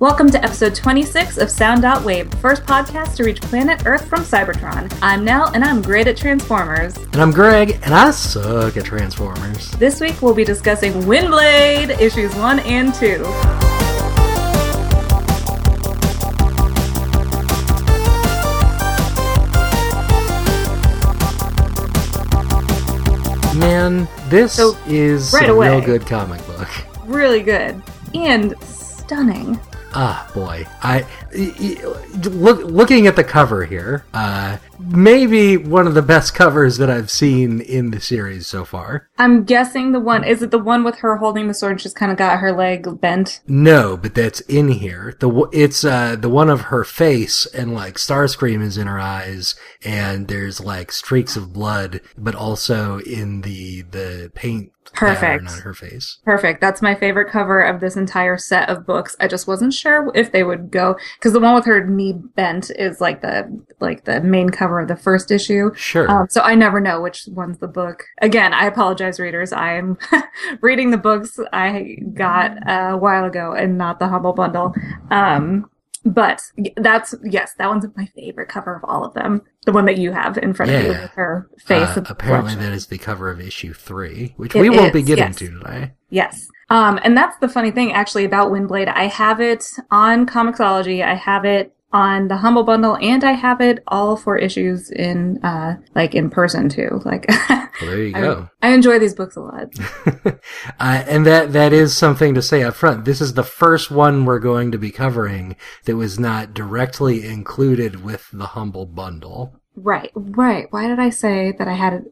Welcome to episode 26 of Sound Out Wave, the first podcast to reach planet Earth from Cybertron. I'm Nell, and I'm great at Transformers. And I'm Greg, and I suck at Transformers. This week we'll be discussing Windblade, issues 1 and 2. Man, this So, is right a away. real good comic book. Really good. And stunning. Ah, boy. I look looking at the cover here. Uh, maybe one of the best covers that I've seen in the series so far. I'm guessing the one, is it the one with her holding the sword and she's kind of got her leg bent? No, but that's in here. The it's uh the one of her face and like Starscream is in her eyes and there's like streaks of blood, but also in the the paint Perfect. on her face. Perfect. That's my favorite cover of this entire set of books. I just wasn't sure if they would go because the one with her knee bent is like the like the main cover of the first issue. Sure. Um, so I never know which one's the book. Again, I apologize, readers. I'm reading the books I got a while ago and not the Humble Bundle. Um, but that's yes, that one's my favorite cover of all of them. The one that you have in front of you with her face. Uh, apparently, that is the cover of issue three, which It we won't be getting yes. to today. Yes. Um, and that's the funny thing actually about Windblade. I have it on Comixology. I have it on the Humble Bundle and I have it all four issues in, uh, like in person too. Like, Well, there you I, go. I enjoy these books a lot. uh, and that that is something to say up front. This is the first one we're going to be covering that was not directly included with the humble bundle. Right, right. Why did I say that I had it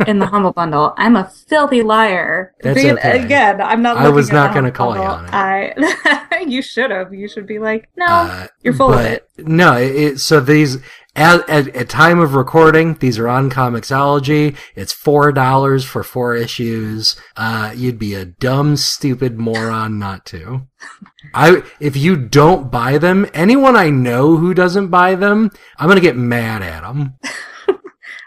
in the Humble Bundle? I'm a filthy liar. That's Being- okay. Again, I'm not. I was not gonna Humble call you Bundle. on it. I, you should have. You should be like, no, Uh, you're full of it. No, it- so these at, at at time of recording, these are on Comixology. It's four dollars for four issues. Uh, you'd be a dumb, stupid moron not to. I if you don't buy them, anyone I know who doesn't buy them, I'm gonna get mad at them.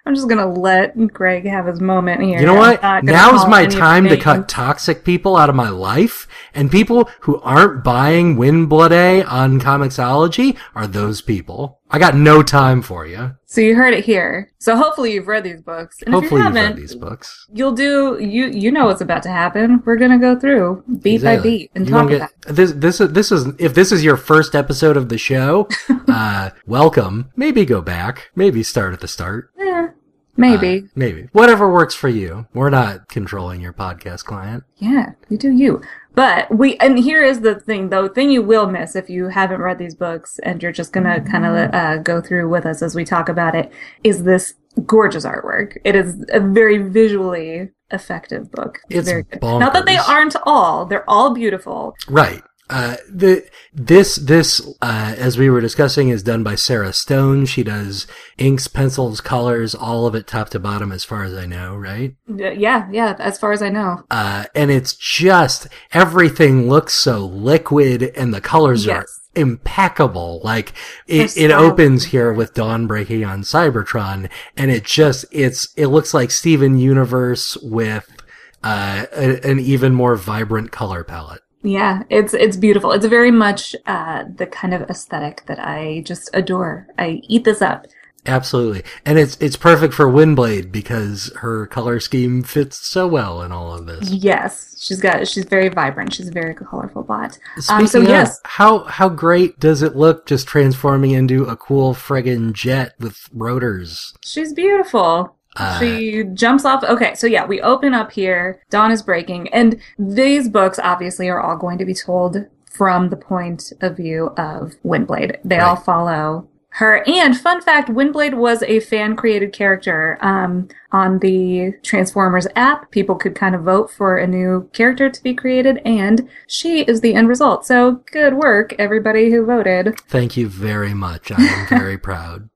I'm just gonna let Greg have his moment here. You know what? Now's my time to cut toxic people out of my life, and people who aren't buying Windblade A on Comixology are those people. I got no time for you. So you heard it here. So hopefully you've read these books, and Hopefully if you you've read haven't, these books. you'll do. You you know what's about to happen. We're gonna go through beat by beat and You talk won't about. get this. This is this is if this is your first episode of the show, uh, welcome. Maybe go back. Maybe start at the start. Maybe. Uh, maybe whatever works for you. We're not controlling your podcast client. Yeah, you do you. But we, and here is the thing though, thing you will miss if you haven't read these books and you're just gonna kind of uh, go through with us as we talk about it, is this gorgeous artwork. It is a very visually effective book. It's very good. Not that they aren't all, they're all beautiful. Right. Uh, the this this uh, as we were discussing is done by Sarah Stone. She does inks, pencils, colors, all of it top to bottom, as far as I know. Right. Yeah, yeah, as far as I know. Uh, and it's just everything looks so liquid, and the colors are impeccable. Like it, it opens here with dawn breaking on Cybertron, and it just it's it looks like Steven Universe with uh, a, an even more vibrant color palette. Yeah, it's it's beautiful. It's very much uh, the kind of aesthetic that I just adore. I eat this up. Absolutely. And it's it's perfect for Windblade because her color scheme fits so well in all of this. Yes, she's got she's very vibrant. She's a very colorful bot. Speaking Um, so of, yes, how how great does it look just transforming into a cool friggin' jet with rotors? she's beautiful. Uh, she jumps off. Okay, so yeah, we open up here. Dawn is breaking, and these books obviously are all going to be told from the point of view of Windblade. They all follow her. And fun fact, Windblade was a fan created character. Um, on the Transformers app, people could kind of vote for a new character to be created, and she is the end result. So good work, everybody who voted. Thank you very much. I am very proud.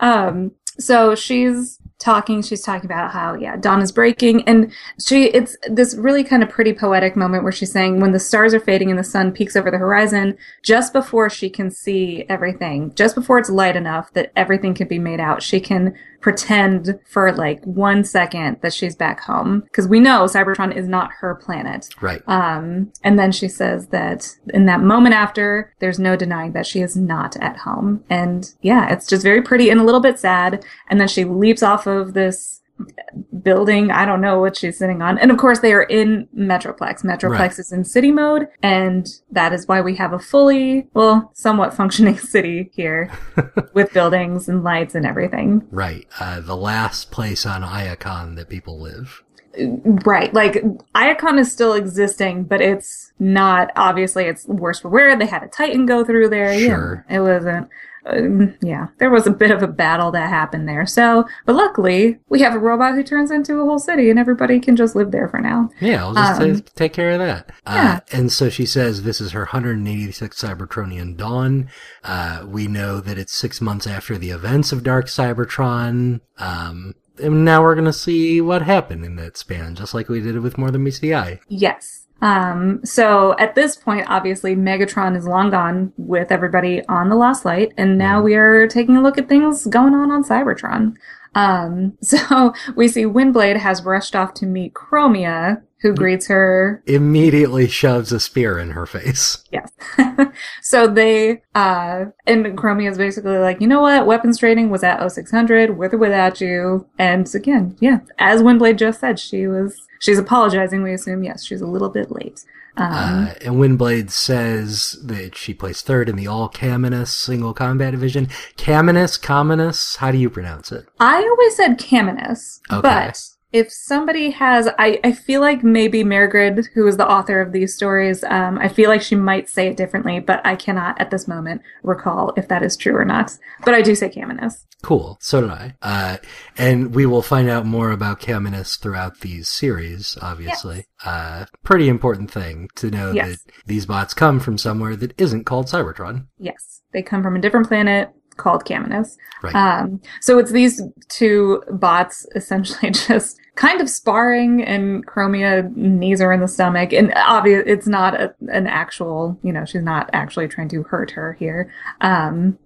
Um, so she's talking. She's talking about how, yeah, dawn is breaking. And she, it's this really kind of pretty poetic moment where she's saying, when the stars are fading and the sun peaks over the horizon, just before she can see everything, just before it's light enough that everything can be made out, she can pretend for like one second that she's back home because we know Cybertron is not her planet. Right. Um, and then she says that in that moment after, there's no denying that she is not at home. And yeah, it's just very pretty and a little bit sad. And then she leaps off of this building. I don't know what she's sitting on. And of course, they are in Metroplex. Metroplex Right. is in city mode, and that is why we have a fully, well, somewhat functioning city here with buildings and lights and everything. Right. Uh, the last place on Iacon that people live. Right. Like, Iacon is still existing, but it's not, obviously, it's worse for wear. They had a Titan go through there. Sure. it wasn't. Um, yeah, there was a bit of a battle that happened there. So, but luckily, we have a robot who turns into a whole city, and everybody can just live there for now. Yeah, I'll just Um, ta- take care of that. yeah. Uh, and so she says this is her 186th Cybertronian dawn. Uh, we know that it's six months after the events of Dark Cybertron. Um, and now we're going to see what happened in that span, just like we did with More Than Meets the Eye. Yes. Um, so at this point, obviously, Megatron is long gone with everybody on the Lost Light, and now we are taking a look at things going on on Cybertron. Um, so we see Windblade has rushed off to meet Chromia, who greets her. Immediately shoves a spear in her face. Yes. so they, uh, and Chromia is basically like, you know what? Weapons trading was at 0600, with or without you. And again, yeah, as Windblade just said, she was, she's apologizing. We assume, yes, she's a little bit late. Um, Uh, and Windblade says that she placed third in the all Caminus single combat division. Caminus, Cominus, how do you pronounce it? I always said Caminus, Okay. but if somebody has, I, I feel like maybe Mairghread, who is the author of these stories, um, I feel like she might say it differently, but I cannot at this moment recall if that is true or not. But I do say Caminus. Cool. So did I. Uh, and we will find out more about Caminus throughout these series, obviously. Uh, pretty important thing to know Yes. that these bots come from somewhere that isn't called Cybertron. Yes, they come from a different planet called Caminus. Right. Um, so it's these two bots essentially just kind of sparring, and Chromia knees her in the stomach. And obvious, it's not a, an actual, you know, she's not actually trying to hurt her here. Um,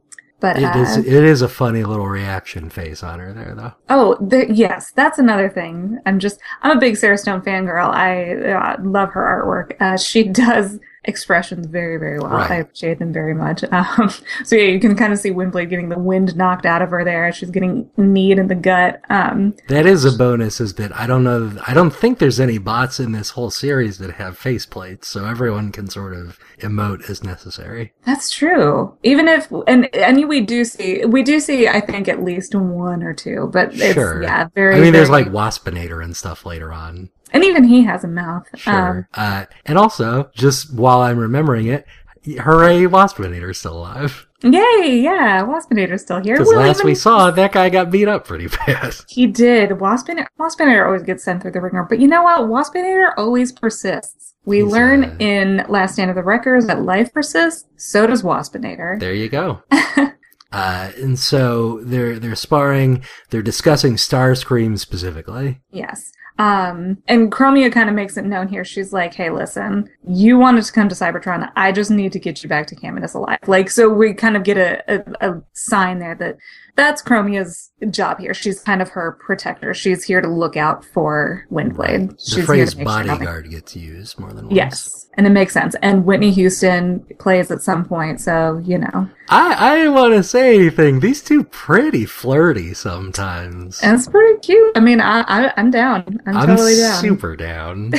but It uh, is, it is a funny little reaction face on her there, though. Oh, the, yes, that's another thing. I'm just, I'm a big Sarah Stone fangirl. I uh, love her artwork. Uh, she does expressions very, very well. Right. I appreciate them very much. Um, so yeah, you can kind of see Windblade getting the wind knocked out of her there. She's getting kneed in the gut. Um, That is a bonus, is that I don't know, I don't think there's any bots in this whole series that have faceplates, so everyone can sort of emote as necessary. that's true. Even if, and, and we do see, we do see, I think at least one or two, but it's, Sure. yeah, very, I mean, there's like Waspinator and stuff later on. And even he has a mouth. Sure. uh, and also, just while I'm remembering it, hooray, Waspinator's still alive. Um, yay, yeah, Waspinator's still here. Because We'll last even- we saw, that guy got beat up pretty bad. He did. Waspinator, Waspinator always gets sent through the ringer, but you know what? Waspinator always persists. We He's, learn uh, in Last Stand of the Wreckers that life persists. So does Waspinator. There you go. uh, and so they're they're sparring. They're discussing Starscream specifically. Yes. Um, and Chromia kind of makes it known here. She's like, "Hey, listen, you wanted to come to Cybertron. I just need to get you back to Caminus alive." Like, so we kind of get a, a, a sign there that that's Chromia's job here. She's kind of her protector. She's here to look out for Windblade. The She's here phrase make sure bodyguard gets used more than once. Yes, and it makes sense. And Whitney Houston plays at some point, so you know, I I didn't want to say anything. These two pretty flirty sometimes. and it's pretty cute. I mean, I, I I'm down. I'm, I'm totally down. super down.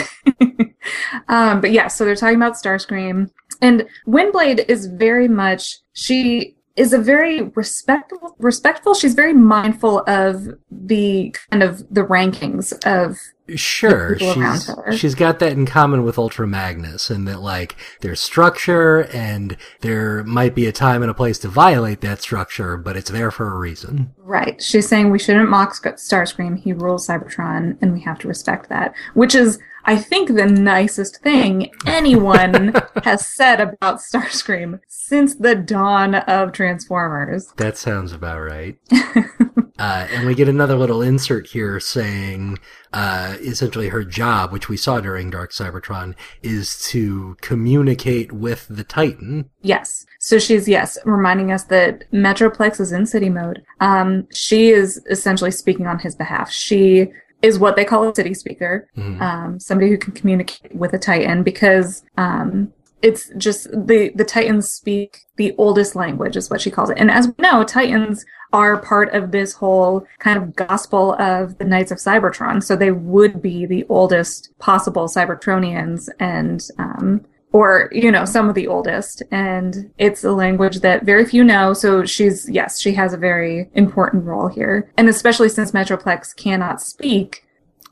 um, but yeah, so they're talking about Starscream, and Windblade is very much she is a very respectful respectful she's very mindful of the kind of the rankings of Sure, she's her. she's got that in common with Ultra Magnus, and that like there's structure, and there might be a time and a place to violate that structure, but it's there for a reason. Right. She's saying we shouldn't mock Starscream. He rules Cybertron, and we have to respect that. Which is, I think, the nicest thing anyone has said about Starscream since the dawn of Transformers. That sounds about right. Uh, and we get another little insert here saying, uh, essentially her job, which we saw during Dark Cybertron, is to communicate with the Titan. Yes. So she's, yes, reminding us that Metroplex is in city mode. Um, she is essentially speaking on his behalf. She is what they call a city speaker, Mhm. um, somebody who can communicate with a Titan because, um, it's just the the Titans speak the oldest language is what she calls it. And as we know, Titans are part of this whole kind of gospel of the Knights of Cybertron. So they would be the oldest possible Cybertronians and um or you know some of the oldest and it's a language that very few know so she's yes she has a very important role here and especially since metroplex cannot speak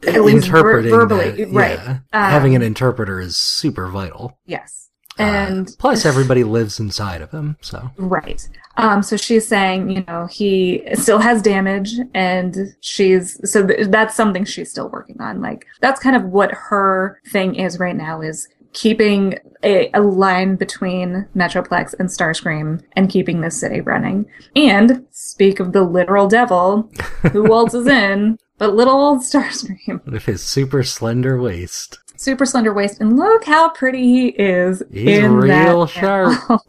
at least ver- Interpreting verbally that, right yeah. Um, Having an interpreter is super vital. yes Uh, and plus, everybody lives inside of him, so. Right. Um, so she's saying, you know, he still has damage and she's, so th- that's something she's still working on. Like, that's kind of what her thing is right now is keeping a, a line between Metroplex and Starscream and keeping this city running. And speak of the literal devil who waltzes in, but little old Starscream. With his super slender waist. Super slender waist, and look how pretty he is. He's in real sharp.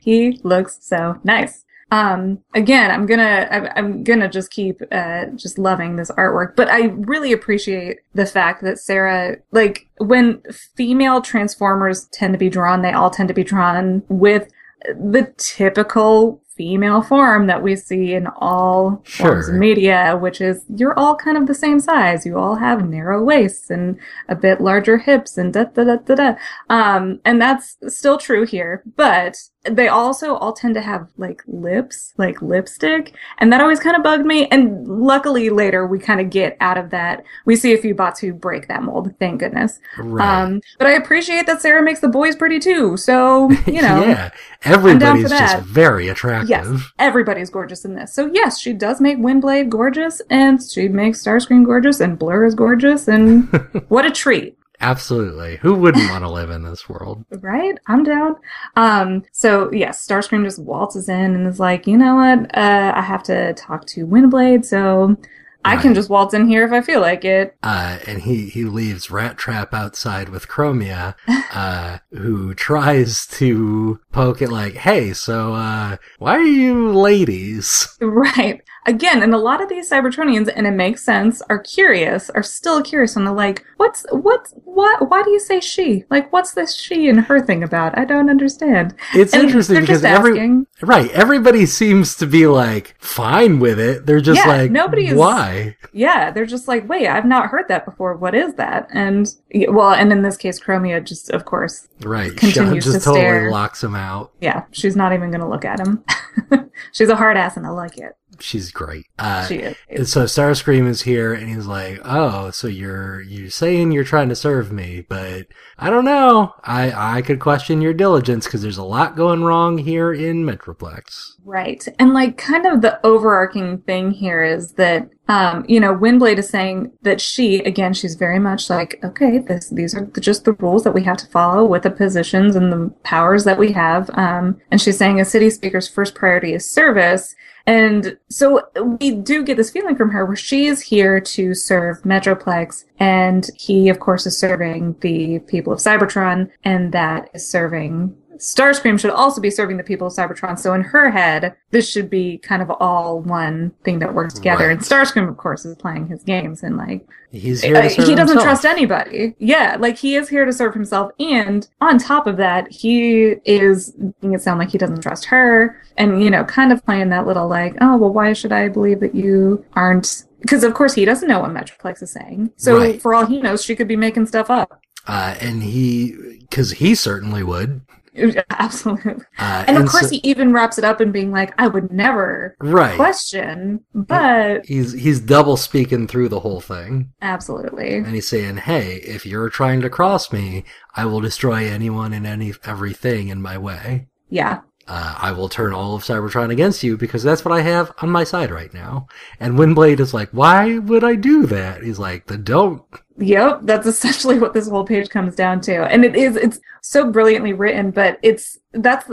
he looks so nice. Um, again, I'm gonna, I'm, gonna just keep, uh, just loving this artwork, but I really appreciate the fact that Sarah, like, when female Transformers tend to be drawn, they all tend to be drawn with the typical female form that we see in all forms of media, which is you're all kind of the same size. You all have narrow waists and a bit larger hips and da da da da da. Um, and that's still true here, but they also all tend to have like lips, like lipstick, and that always kind of bugged me. And luckily later we kind of get out of that. We see a few bots who break that mold, thank goodness. Right. Um, but I appreciate that Sarah makes the boys pretty too. So, you know, yeah. Everybody's just very attractive. Yes, everybody's gorgeous in this. So yes, she does make Windblade gorgeous, and she makes Starscream gorgeous, and Blur is gorgeous, and what a treat, Absolutely. Who wouldn't want to live in this world? right? I'm down. Um, so yes, Starscream just waltzes in and is like, you know what? Uh, I have to talk to Windblade, so I can just waltz in here if I feel like it. Uh, and he, he leaves Rat Trap outside with Chromia, uh, who tries to poke it like, hey, so, uh, why are you ladies? Right. Again, and a lot of these Cybertronians, and it makes sense, are curious, are still curious, and they're like, "What's what's what? Why do you say she? Like, what's this she and her thing about? I don't understand." It's And interesting because every, asking. right, everybody seems to be like fine with it. They're just Yeah, like, nobody why? Yeah, they're just like, "Wait, I've not heard that before. What is that?" And well, and in this case, Chromia just, of course, Right. Continues just to totally stare. locks him out. yeah, she's not even gonna look at him. she's a hard ass, and I like it. She's great. Uh, She is. And so Starscream is here, and he's like, "Oh, so you're you're saying you're trying to serve me, but I don't know. I I could question your diligence because there's a lot going wrong here in Metroplex." Right. And like kind of the overarching thing here is that um, you know, Windblade is saying that she, again, she's very much like, okay, this these are just the rules that we have to follow with the positions and the powers that we have. Um, and she's saying a city speaker's first priority is service. And so we do get this feeling from her where she is here to serve Metroplex, and he, of course, is serving the people of Cybertron, and that is serving Starscream should also be serving the people of Cybertron. So in her head, this should be kind of all one thing that works together. Right. And Starscream, of course, is playing his games and like He's here to uh, he doesn't himself. trust anybody. Yeah, like he is here to serve himself, and on top of that, he is making it sound like he doesn't trust her, and you know, kind of playing that little like, oh well, why should I believe that you aren't? Because of course he doesn't know what Metroplex is saying. So Right. for all he knows, she could be making stuff up. Uh, and he, because he certainly would. Absolutely. Uh, And of course, so- he even wraps it up in being like, I would never right. question, but He's he's double speaking through the whole thing, absolutely. and he's saying, "Hey, if you're trying to cross me, I will destroy anyone and any everything in my way." Yeah. Uh, I will turn all of Cybertron against you because that's what I have on my side right now. And Windblade is like, why would I do that? He's like, the don't. Yep, that's essentially what this whole page comes down to. And it is, it's so brilliantly written, but it's, that's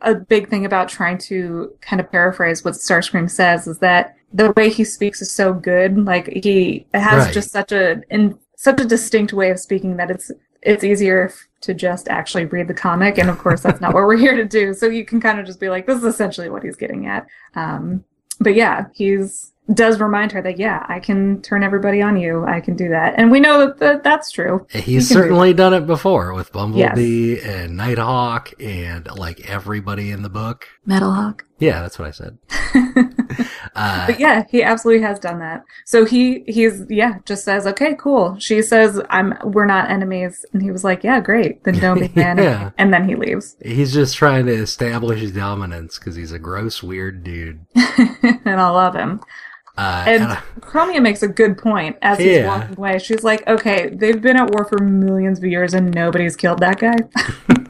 a big thing about trying to kind of paraphrase what Starscream says is that the way he speaks is so good. Like he has Right. just such a, in such a distinct way of speaking that it's, it's easier to just actually read the comic. And of course, that's not what we're here to do. So you can kind of just be like, this is essentially what he's getting at. Um, but yeah, he's does remind her that yeah, I can turn everybody on you. I can do that, and we know that, that that's true. He's He can do certainly done it before with Bumblebee and Nighthawk and like everybody in the book. Metalhawk. Yeah, that's what I said. Uh, But yeah, he absolutely has done that. So he he's yeah, just says, okay, cool. She says, I'm we're not enemies, and he was like, yeah, great. Then don't be my enemy. Yeah. And then he leaves, he's just trying to establish his dominance because he's a gross, weird dude. and I love him. Uh, And and I- Chromia makes a good point as he's walking away. She's like, okay, they've been at war for millions of years and nobody's killed that guy.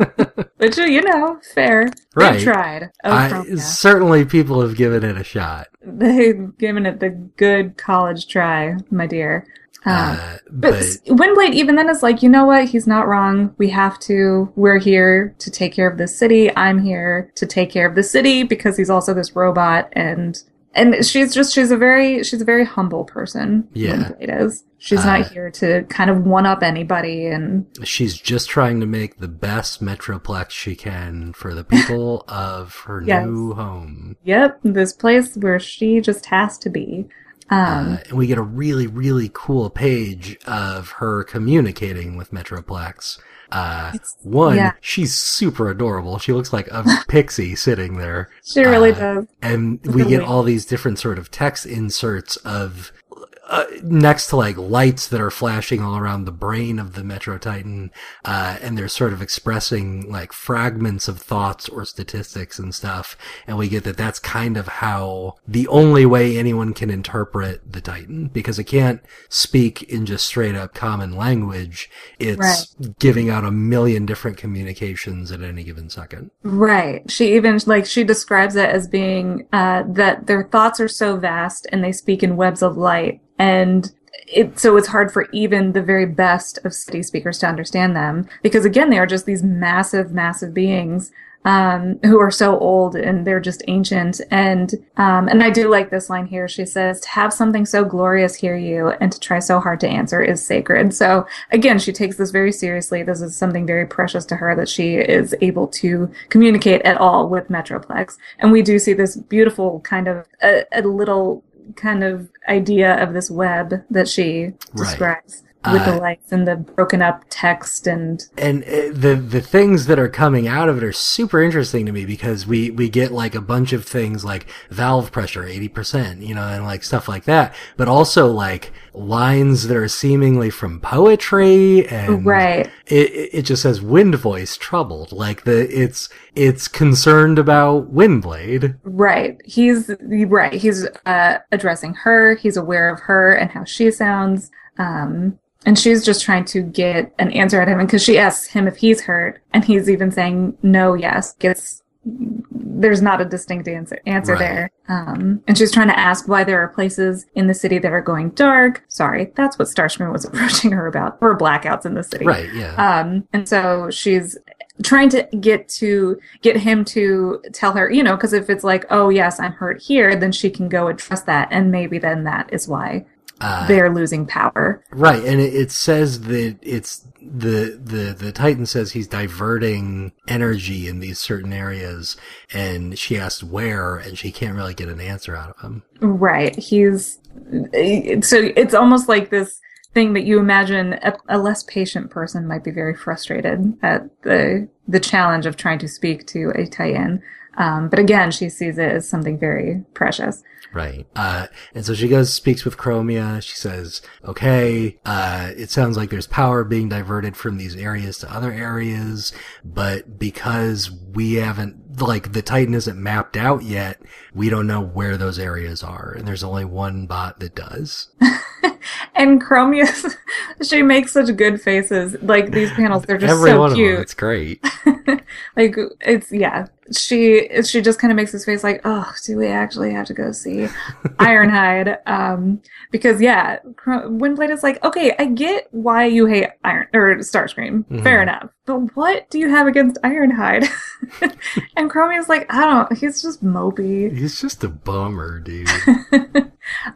Which, you know, fair. Right. They've tried. Oh, I- certainly people have given it a shot. They've given it the good college try, my dear. Um, Uh, but but Windblade, even then, is like, you know what? He's not wrong. We have to. We're here to take care of the city. I'm here to take care of the city because he's also this robot, and and she's just she's a very she's a very humble person. Yeah. Windblade is. She's Uh, not here to kind of one up anybody, and she's just trying to make the best Metroplex she can for the people of her Yes. new home. yep, this place where she just has to be. Um, Uh, and we get a really, really cool page of her communicating with Metroplex. Uh, one, yeah. she's super adorable. She looks like a pixie sitting there. she really uh, does. And we get all these different sort of text inserts of, uh, next to like lights that are flashing all around the brain of the Metro Titan. Uh, and they're sort of expressing like fragments of thoughts or statistics and stuff. And we get that that's kind of how the only way anyone can interpret the Titan because it can't speak in just straight up common language. It's giving out a million different communications at any given second. Right. She even like she describes it as being uh, that their thoughts are so vast and they speak in webs of light, and it so it's hard for even the very best of city speakers to understand them because again they are just these massive, massive beings um, who are so old and they're just ancient. And um, and I do like this line here. She says, "To have something so glorious hear you, and to try so hard to answer is sacred." So again, she takes this very seriously. This is something very precious to her that she is able to communicate at all with Metroplex. And we do see this beautiful kind of a, a little kind of idea of this web that she Right. describes with Uh, the lights and the broken up text and and uh, the the things that are coming out of it are super interesting to me because we we get like a bunch of things like valve pressure 80% you know and like stuff like that but also like lines that are seemingly from poetry and right it it just says wind voice troubled like the it's it's concerned about windblade Right. He's right. He's uh, addressing her. He's aware of her and how she sounds. Um, and she's just trying to get an answer out of him because she asks him if he's hurt, and he's even saying no, yes. Gets there's not a distinct answer answer Right. there. Um, and she's trying to ask why there are places in the city that are going dark. Sorry, that's what Starscream was approaching her about. Or blackouts in the city. right yeah Um, and so she's trying to get to get him to tell her, you know, because if it's like, oh yes, I'm hurt here, then she can go address that, and maybe then that is why uh, they're losing power. Right, and it, it says that it's the the the Titan says he's diverting energy in these certain areas, and she asks where, and she can't really get an answer out of him. Right? He's so it's almost like this thing that you imagine a, a less patient person might be very frustrated at the the challenge of trying to speak to a Titan. Um, but again, she sees it as something very precious. Right. Uh, and so she goes, speaks with Chromia. She says, okay, uh, it sounds like there's power being diverted from these areas to other areas, but because we haven't, like, the Titan isn't mapped out yet, we don't know where those areas are. And there's only one bot that does. and Chromia's, she makes such good faces. Like these panels, they're just Every so one of cute. them, it's great. like it's yeah. She she just kind of makes his face like, oh, do we actually have to go see Ironhide? Um, because yeah, Windblade is like, okay, I get why you hate Iron or Starscream, fair Mhm. enough, but what do you have against Ironhide? and Chromia's like, I don't. He's just mopey. He's just a bummer, dude.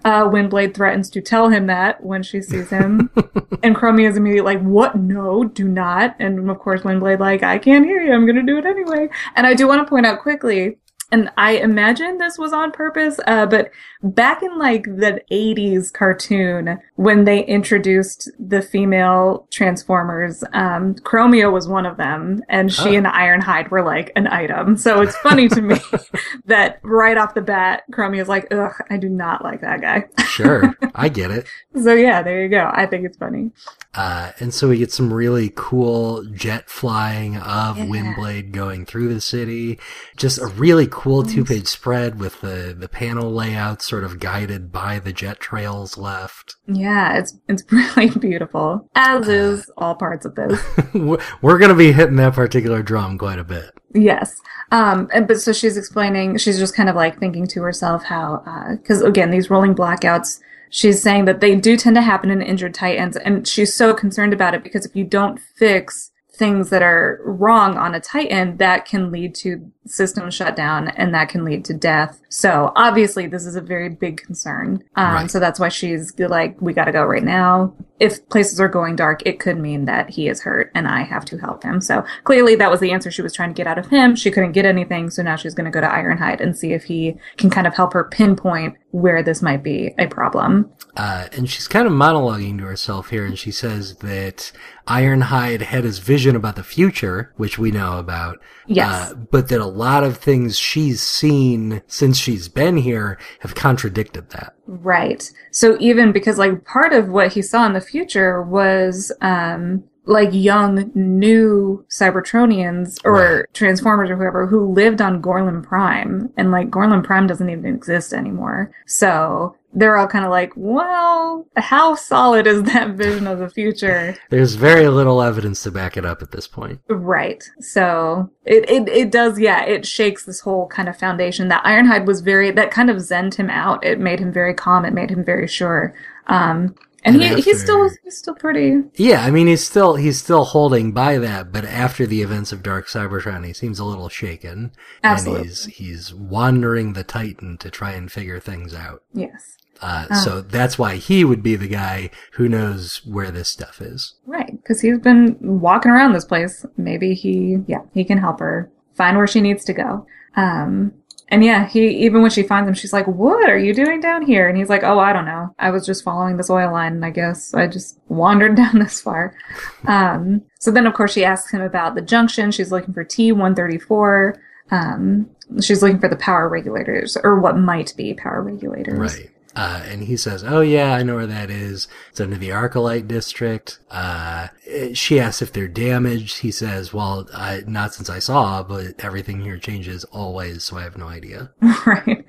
uh, Windblade threatens to tell him that when she sees him. and Chromia is immediately like, What? No, do not. And of course, Windblade, like, I can't hear you. I'm going to do it anyway. And I do want to point out quickly, and I imagine this was on purpose, uh, but back in like the 80s cartoon, when they introduced the female Transformers, um, Chromia was one of them, and she Oh. and Ironhide were like an item. So it's funny to me that right off the bat, Chromia is like, ugh, I do not like that guy. sure, I get it. So yeah, there you go. I think it's funny. Uh, and so we get some really cool jet flying of Yeah. Windblade going through the city. Just a really cool two page spread with the, the panel layout sort of guided by the jet trails left. Yeah, it's it's really beautiful, as is all parts of this. We're going to be hitting that particular drum quite a bit. Yes. Um, and, but so she's explaining, she's just kind of like thinking to herself how, because again, these rolling blackouts, she's saying that they do tend to happen in injured titans, and she's so concerned about it because if you don't fix things that are wrong on a titan, that can lead to system shut down and that can lead to death. So obviously, this is a very big concern. Um, Right. So that's why she's like, we got to go right now. If places are going dark, it could mean that he is hurt and I have to help him. So clearly, that was the answer she was trying to get out of him. She couldn't get anything, so now she's going to go to Ironhide and see if he can kind of help her pinpoint where this might be a problem. Uh, and she's kind of monologuing to herself here, and she says that Ironhide had his vision about the future, which we know about. Yes. Uh, but that a lot of things she's seen since she's been here have contradicted that. Right. So even because like part of what he saw in the future was um like young new Cybertronians or Right. Transformers or whoever who lived on Gorlam Prime and like Gorlam Prime doesn't even exist anymore. So they're all kind of like, well, how solid is that vision of the future? There's very little evidence to back it up at this point. Right. So it, it, it does, yeah, it shakes this whole kind of foundation that Ironhide was very, that kind of zened him out. It made him very calm. It made him very sure. Um, and, And he, he's still, he's still pretty, Yeah, I mean he's still he's still holding by that, but after the events of Dark Cybertron, he seems a little shaken, Absolutely. and he's he's wandering the Titan to try and figure things out. yes. Uh, Ah. So that's why he would be the guy who knows where this stuff is. Right. Cause he's been walking around this place. Maybe he, yeah, he can help her find where she needs to go. Um, and yeah, he, even when she finds him, she's like, what are you doing down here? And he's like, oh, I don't know. I was just following this oil line and I guess I just wandered down this far. Um, so then of course she asks him about the junction. She's looking for T134. Um, she's looking for the power regulators or what might be power regulators. Right. Uh, and he says, "Oh yeah, I know where that is. It's under the Arcolite district." Uh, she asks if they're damaged. He says, "Well, I, not since I saw, but everything here changes always, so I have no idea." right.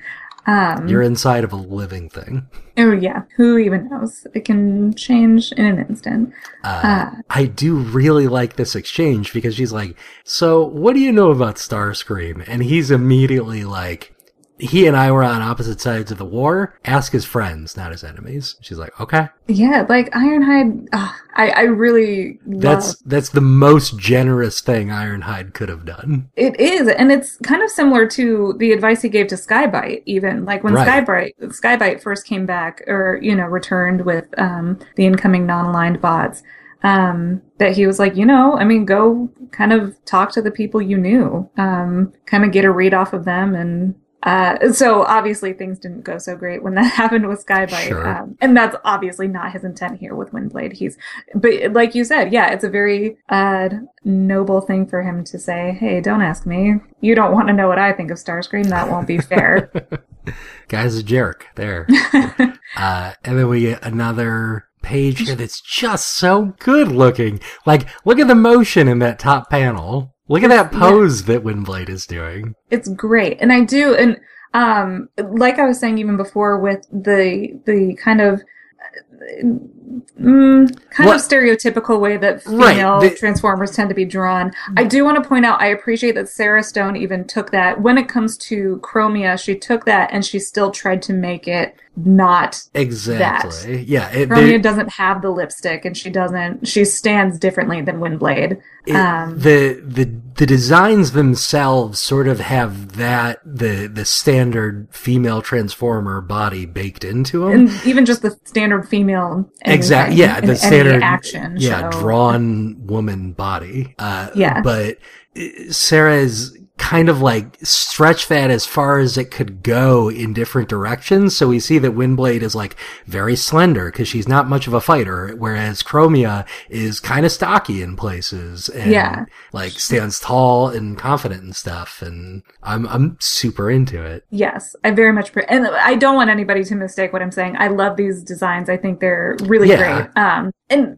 Um, You're inside of a living thing. Oh yeah, who even knows? It can change in an instant. Uh, Ah. I do really like this exchange because she's like, "So, what do you know about Starscream?" And he's immediately like, "He and I were on opposite sides of the war. Ask his friends, not his enemies." She's like, "Okay." Yeah, like Ironhide. Uh, I I really love. That's that's the most generous thing Ironhide could have done. It is, and it's kind of similar to the advice he gave to Skybyte. Even like when Right. Skybyte Skybyte first came back, or you know, returned with um, the incoming non-aligned bots. Um, that he was like, you know, I mean, go kind of talk to the people you knew, um, kind of get a read off of them, and uh, so obviously things didn't go so great when that happened with Skybyte, Sure. um, and that's obviously not his intent here with Windblade. He's, but like you said, yeah, it's a very uh, noble thing for him to say, "Hey, don't ask me. You don't want to know what I think of Starscream. That won't be fair." Guy's a jerk there. uh, and then we get another page here that's just so good looking. Like, look at the motion in that top panel. Look at that pose that Windblade is doing. it's great, and I do, and um, like I was saying even before with the the kind of mm, kind What- of stereotypical way that Right, female the- Transformers tend to be drawn. I do want to point out, I appreciate that Sarah Stone even took that. When it comes to Chromia, she took that and she still tried to make it not. Exactly. Yeah. It, doesn't have the lipstick and she doesn't, she stands differently than Windblade. it- um, the the the designs themselves sort of have that the the standard female transformer body baked into them. And even just the standard female. Exactly. Yeah, the standard action. Yeah, drawn woman body. Uh, Yeah. But uh, Sarah's kind of like stretch that as far as it could go in different directions. So we see that Windblade is like very slender because she's not much of a fighter, whereas Chromia is kind of stocky in places and Yeah. like stands tall and confident and stuff. And I'm I'm super into it. Yes, I very much, pre- and I don't want anybody to mistake what I'm saying. I love these designs. I think they're really Yeah. great. Um, and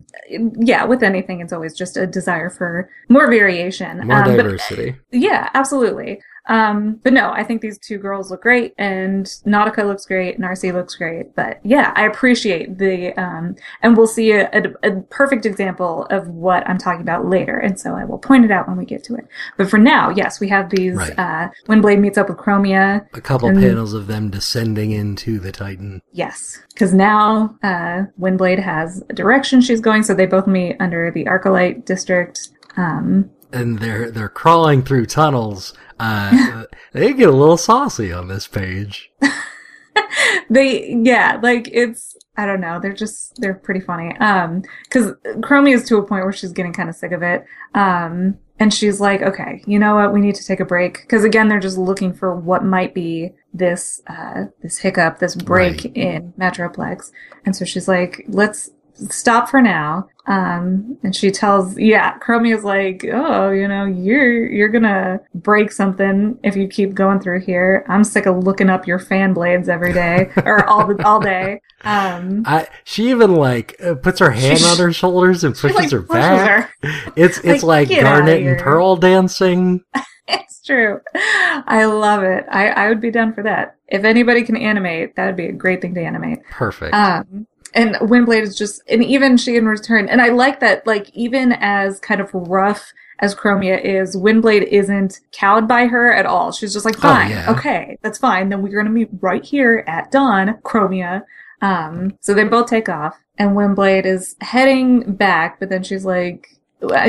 yeah, with anything, it's always just a desire for more variation. More um, but- diversity. yeah, absolutely. Um, but no, I think these two girls look great, and Nautica looks great, Narcy looks great. But yeah, I appreciate the, um, and we'll see a, a, a perfect example of what I'm talking about later, and so I will point it out when we get to it. But for now, yes, we have these. Right. Uh, Windblade meets up with Chromia. A couple and- panels of them descending into the Titan. Yes, because now uh, Windblade has a direction she's going, so they both meet under the Arcolite district. Um, and they're they're crawling through tunnels. Uh, they get a little saucy on this page. they, yeah, like it's, I don't know, they're just, they're pretty funny. Um, because Chromia is to a point where she's getting kind of sick of it. Um, and she's like, okay, you know what? We need to take a break. Because again, they're just looking for what might be this, uh, this hiccup, this break Right. in Metroplex. And so she's like, let's stop for now. Um, and she tells, yeah, Chromia is like, oh, you know, you're, you're gonna break something if you keep going through here. I'm sick of looking up your fan blades every day or all the, all day. Um, I she even like uh, puts her hand She- on her shoulders and pushes like, her back. her. It's it's Like, like, Garnet and Pearl dancing. It's true. I love it. I, I would be down for that. If anybody can animate, that would be a great thing to animate. Perfect. Um, and Windblade is just, and even she in return, and I like that, like, even as kind of rough as Chromia is, Windblade isn't cowed by her at all. She's just like, Oh, fine, yeah. okay, that's fine. Then we're going to meet right here at dawn, Chromia. Um, so they both take off, and Windblade is heading back, but then she's like,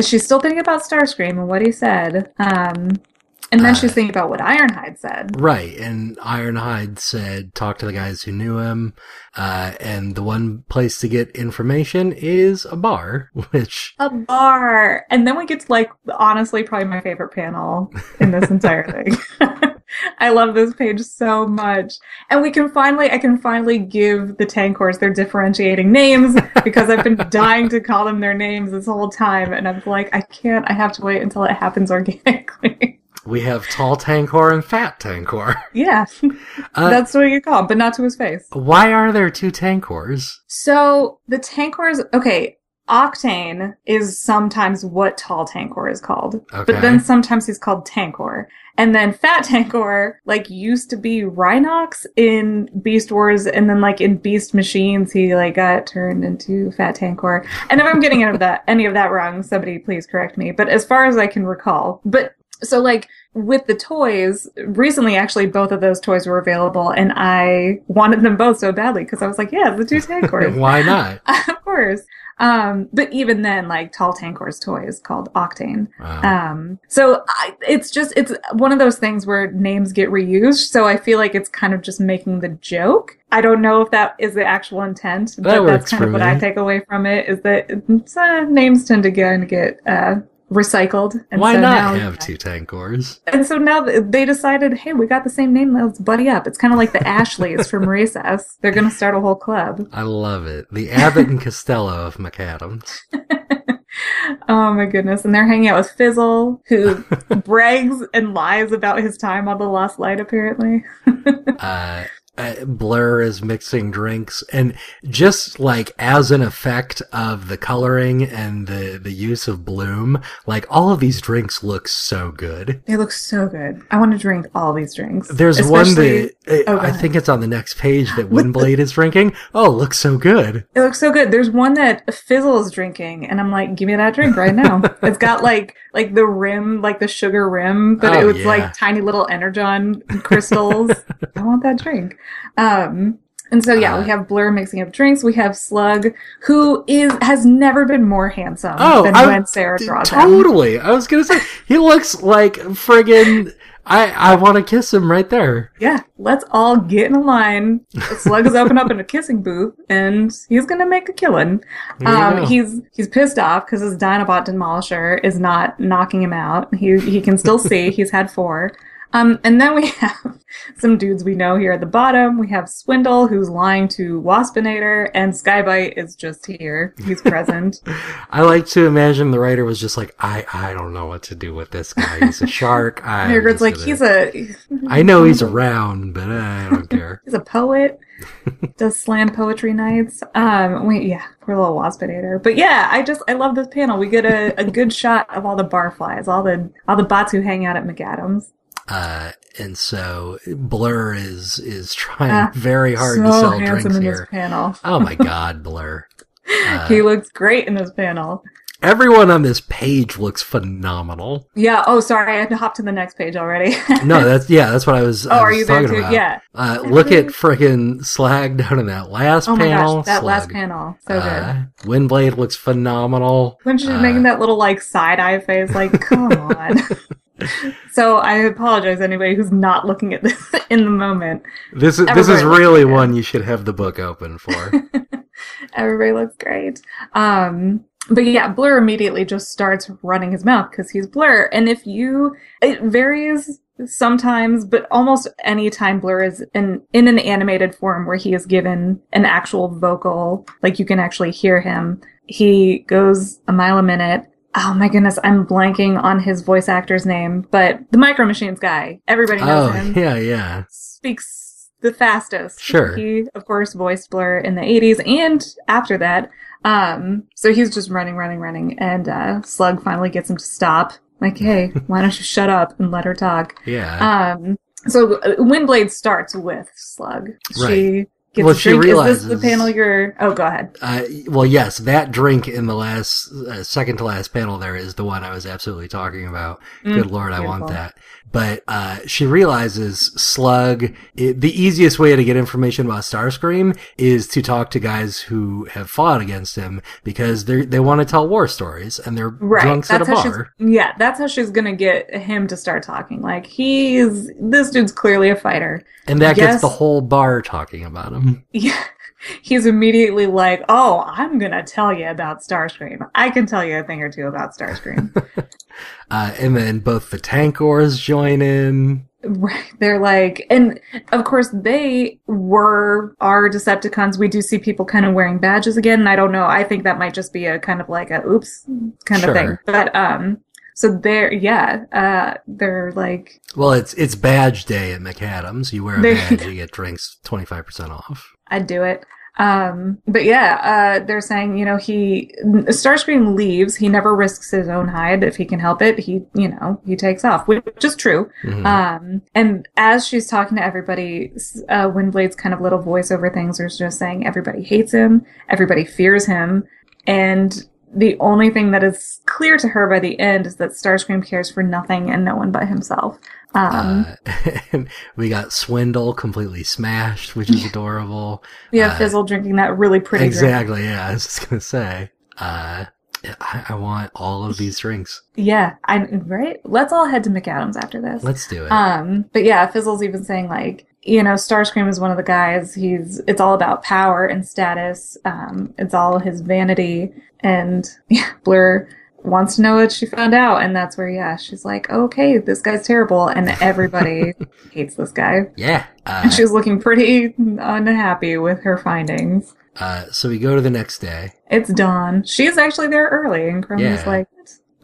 she's still thinking about Starscream and what he said. Um, and then Uh, she's thinking about what Ironhide said. right, and Ironhide said, "Talk to the guys who knew him." Uh, and the one place to get information is a bar, which A bar. And then we get to like honestly probably my favorite panel in this entire thing. I love this page so much. And we can finally I can finally give the Tankors their differentiating names because I've been dying to call them their names this whole time and I'm like I can't I have to wait until it happens organically. We have tall Tankor and fat Tankor. yeah. Uh, That's what you call him, but not to his face. why are there two Tankors? So the Tankors okay, Octane is sometimes what Tall Tankor is called. Okay. But then sometimes he's called Tankor. And then Fat Tankor, like, used to be Rhinox in Beast Wars, and then, like, in Beast Machines, he, like, got turned into Fat Tankor. And if I'm getting any of that, any of that wrong, somebody please correct me. But as far as I can recall, but so, like, with the toys, recently, actually, both of those toys were available, and I wanted them both so badly because I was like, yeah, the two Tankors. why not? of course. Um, but even then, like Tall Tankor's toy is called Octane. Wow. Um, so I, it's just, it's one of those things where names get reused. So I feel like it's kind of just making the joke. I don't know if that is the actual intent, but works that's kind of what me. I take away from it is that uh, names tend to get, get, uh, recycled. And why so not now- have two Tankors? And so now they decided, hey, we got the same name, let's buddy up. It's kind of like the Ashleys from Recess. They're going to start a whole club. I love it. The Abbott and Costello of Maccadam's. Oh my goodness. And they're hanging out with Fizzle, who brags and lies about his time on the Lost Light, apparently. Uh, uh, Blur is mixing drinks, and just like as an effect of the coloring and the the use of bloom, like all of these drinks look so good. They look so good. I want to drink all these drinks. There's one Especially- that uh, Oh, I think it's on the next page that Windblade is drinking. Oh, it looks so good. It looks so good. There's one that Fizzle is drinking, and I'm like, give me that drink right now. it's got like like the rim, like the sugar rim, but Oh, it was yeah. like tiny little energon crystals. I want that drink. Um, and so yeah, Uh, we have Blur mixing up drinks. We have Slug, who is has never been more handsome Oh, than I- when Sarah draws him. totally. I was gonna say he looks like friggin' I I want to kiss him right there. Yeah, let's all get in a line. Slug is open up in a kissing booth, and he's gonna make a killing. Um, he's he's pissed off because his Dinobot Demolisher is not knocking him out. He he can still see. He's had four. Um, and then we have some dudes we know here at the bottom. We have Swindle, who's lying to Waspinator, and Skybyte is just here. He's present. I like to imagine the writer was just like, I, I don't know what to do with this guy. He's a shark. I Mairghread's like, he's a I know he's around, but I don't care. He's a poet. Does slam poetry nights. Um, we yeah, poor little waspinator. But yeah, I just I love this panel. We get a, a good shot of all the barflies, all the all the bots who hang out at Maccadam's. Uh, and so Blur is is trying Ah, very hard so to sell drinks in here. this panel. Oh my god, Blur. Uh, he looks great in this panel. everyone on this page looks phenomenal. Yeah. Oh, sorry, I had to hop to the next page already. No, that's yeah, that's what I was. oh, I are was you there too? about. Yeah. Uh, look at frickin' Slag down in that last Oh my panel. gosh, that last panel, so good. Uh, Windblade looks phenomenal. When she's uh, making that little like side eye face, like, come on. So I apologize anybody who's not looking at this in the moment. This is this is really good. one you should have the book open for. Everybody looks great. Um, but yeah, Blur immediately just starts running his mouth because he's Blur. And if you, it varies sometimes, but almost any time Blur is in, in an animated form where he is given an actual vocal, like you can actually hear him, he goes a mile a minute. Oh my goodness, I'm blanking on his voice actor's name, but the Micro Machines guy, everybody knows oh him yeah, yeah. speaks the fastest. Sure. He, of course, voiced Blur in the 80s and after that. Um, so he's just running, running, running, and uh, Slug finally gets him to stop. Like, hey, why don't you shut up and let her talk? Yeah. Um, so uh, Windblade starts with Slug. She Right. Gets Well, a she drink. Is this the realizes- panel you're? Oh, go ahead. Uh, well, yes, that drink in the last, uh, second to last panel there is the one I was absolutely talking about. Mm, Good lord, I want that. But, uh, she realizes Slug, it, the easiest way to get information about Starscream is to talk to guys who have fought against him because they they want to tell war stories and they're Right. drunks at a That's how bar. she's. Yeah, that's how she's gonna get him to start talking. Like he's this dude's clearly a fighter. And that Yes. gets the whole bar talking about him. Yeah. He's immediately like, "Oh, I'm gonna tell you about Starscream. I can tell you a thing or two about Starscream." Uh, and then both the Tankors join in. right? They're like, and of course they were our Decepticons. We do see people kind of wearing badges again, and I don't know. I think that might just be a kind of like a oops kind Sure. of thing. But um, so they're yeah, uh, they're like Well, it's it's badge day at Maccadam's. You wear a badge, you get drinks twenty five percent off. I'd do it. Um, but yeah, uh, they're saying, you know, he, Starscream leaves. He never risks his own hide if he can help it. He, you know, he takes off, which is true. Mhm. Um, and as she's talking to everybody, uh, Windblade's kind of little voiceover things are just saying everybody hates him, everybody fears him, and the only thing that is clear to her by the end is that Starscream cares for nothing and no one but himself. Um, uh, we got Swindle completely smashed, which is adorable. we have uh, Fizzle drinking that really pretty drink. Exactly. Yeah, I was just gonna say. Uh, I, I want all of these drinks. Yeah, I right. Let's all head to Maccadam's after this. Let's do it. Um, but yeah, Fizzle's even saying like, you know, Starscream is one of the guys. He's it's all about power and status. Um, it's all his vanity, and yeah, Blur wants to know what she found out, and that's where yeah, she's like, okay, this guy's terrible, and everybody hates this guy. yeah. Uh, And she's looking pretty unhappy with her findings. uh, so we go to the next day. It's dawn. She's actually there early, and Chrome's Yeah. like,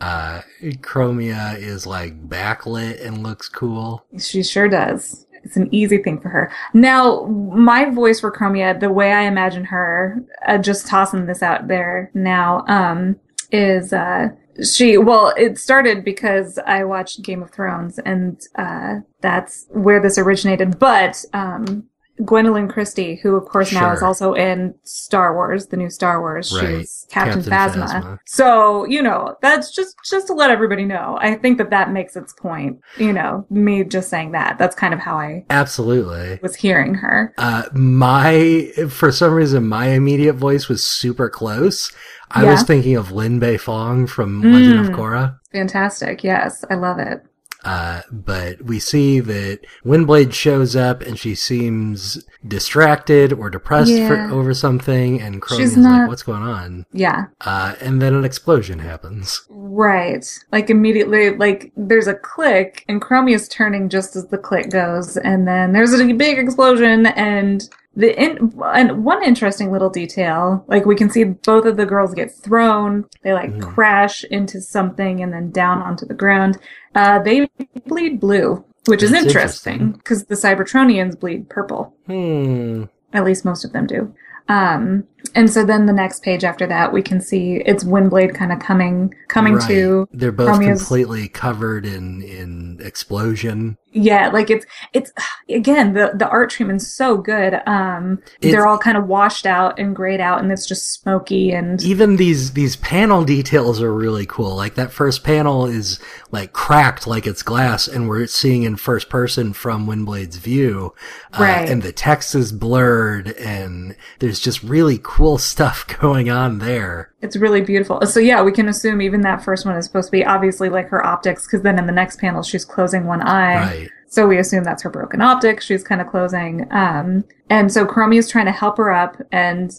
Uh, Chromia is like backlit and looks cool. She sure does. It's an easy thing for her. Now, my voice for Chromia, the way I imagine her, uh, just tossing this out there now, um, is uh, she. Well, it started because I watched Game of Thrones, and uh, that's where this originated. But um, Gwendoline Christie, who of course now is also in Star Wars, the new Star Wars. Right. She's Captain, Captain Phasma. Phasma. So you know that's just just to let everybody know. I think that that makes its point. You know, me just saying that. That's kind of how I Absolutely. was hearing her. Uh, my, for some reason, my immediate voice was super close. I Yeah. was thinking of Lin Beifong from Legend of Mm. Korra. Fantastic. Yes, I love it. Uh, but we see that Windblade shows up and she seems distracted or depressed for, over something, and Chromia's She's not- like, "What's going on?" Yeah. Uh, and then an explosion happens. Right. Like immediately, like there's a click, and Chromia's turning just as the click goes, and then there's a big explosion, and the in- and one interesting little detail, like we can see both of the girls get thrown. They like Mhm. crash into something and then down onto the ground. Uh, they bleed blue, which is That's interesting interesting. because the Cybertronians bleed purple. Hmm. At least most of them do. Um, and so then the next page after that, we can see it's Windblade kind of coming, coming Right. to, They're both Chromia's- completely covered in in explosion. yeah, like it's, it's, again, the, the art treatment's so good. Um, It's- they're all kind of washed out and grayed out and it's just smoky and, even these these panel details are really cool. Like that first panel is like cracked like it's glass, and we're seeing in first person from Windblade's view, uh, Right. and the text is blurred, and there's just really cool stuff going on there. it's really beautiful. So yeah, we can assume even that first one is supposed to be obviously like her optics because then in the next panel she's closing one eye. Right. So we assume that's her broken optic. She's kind of closing. Um, and so Chromie is trying to help her up. And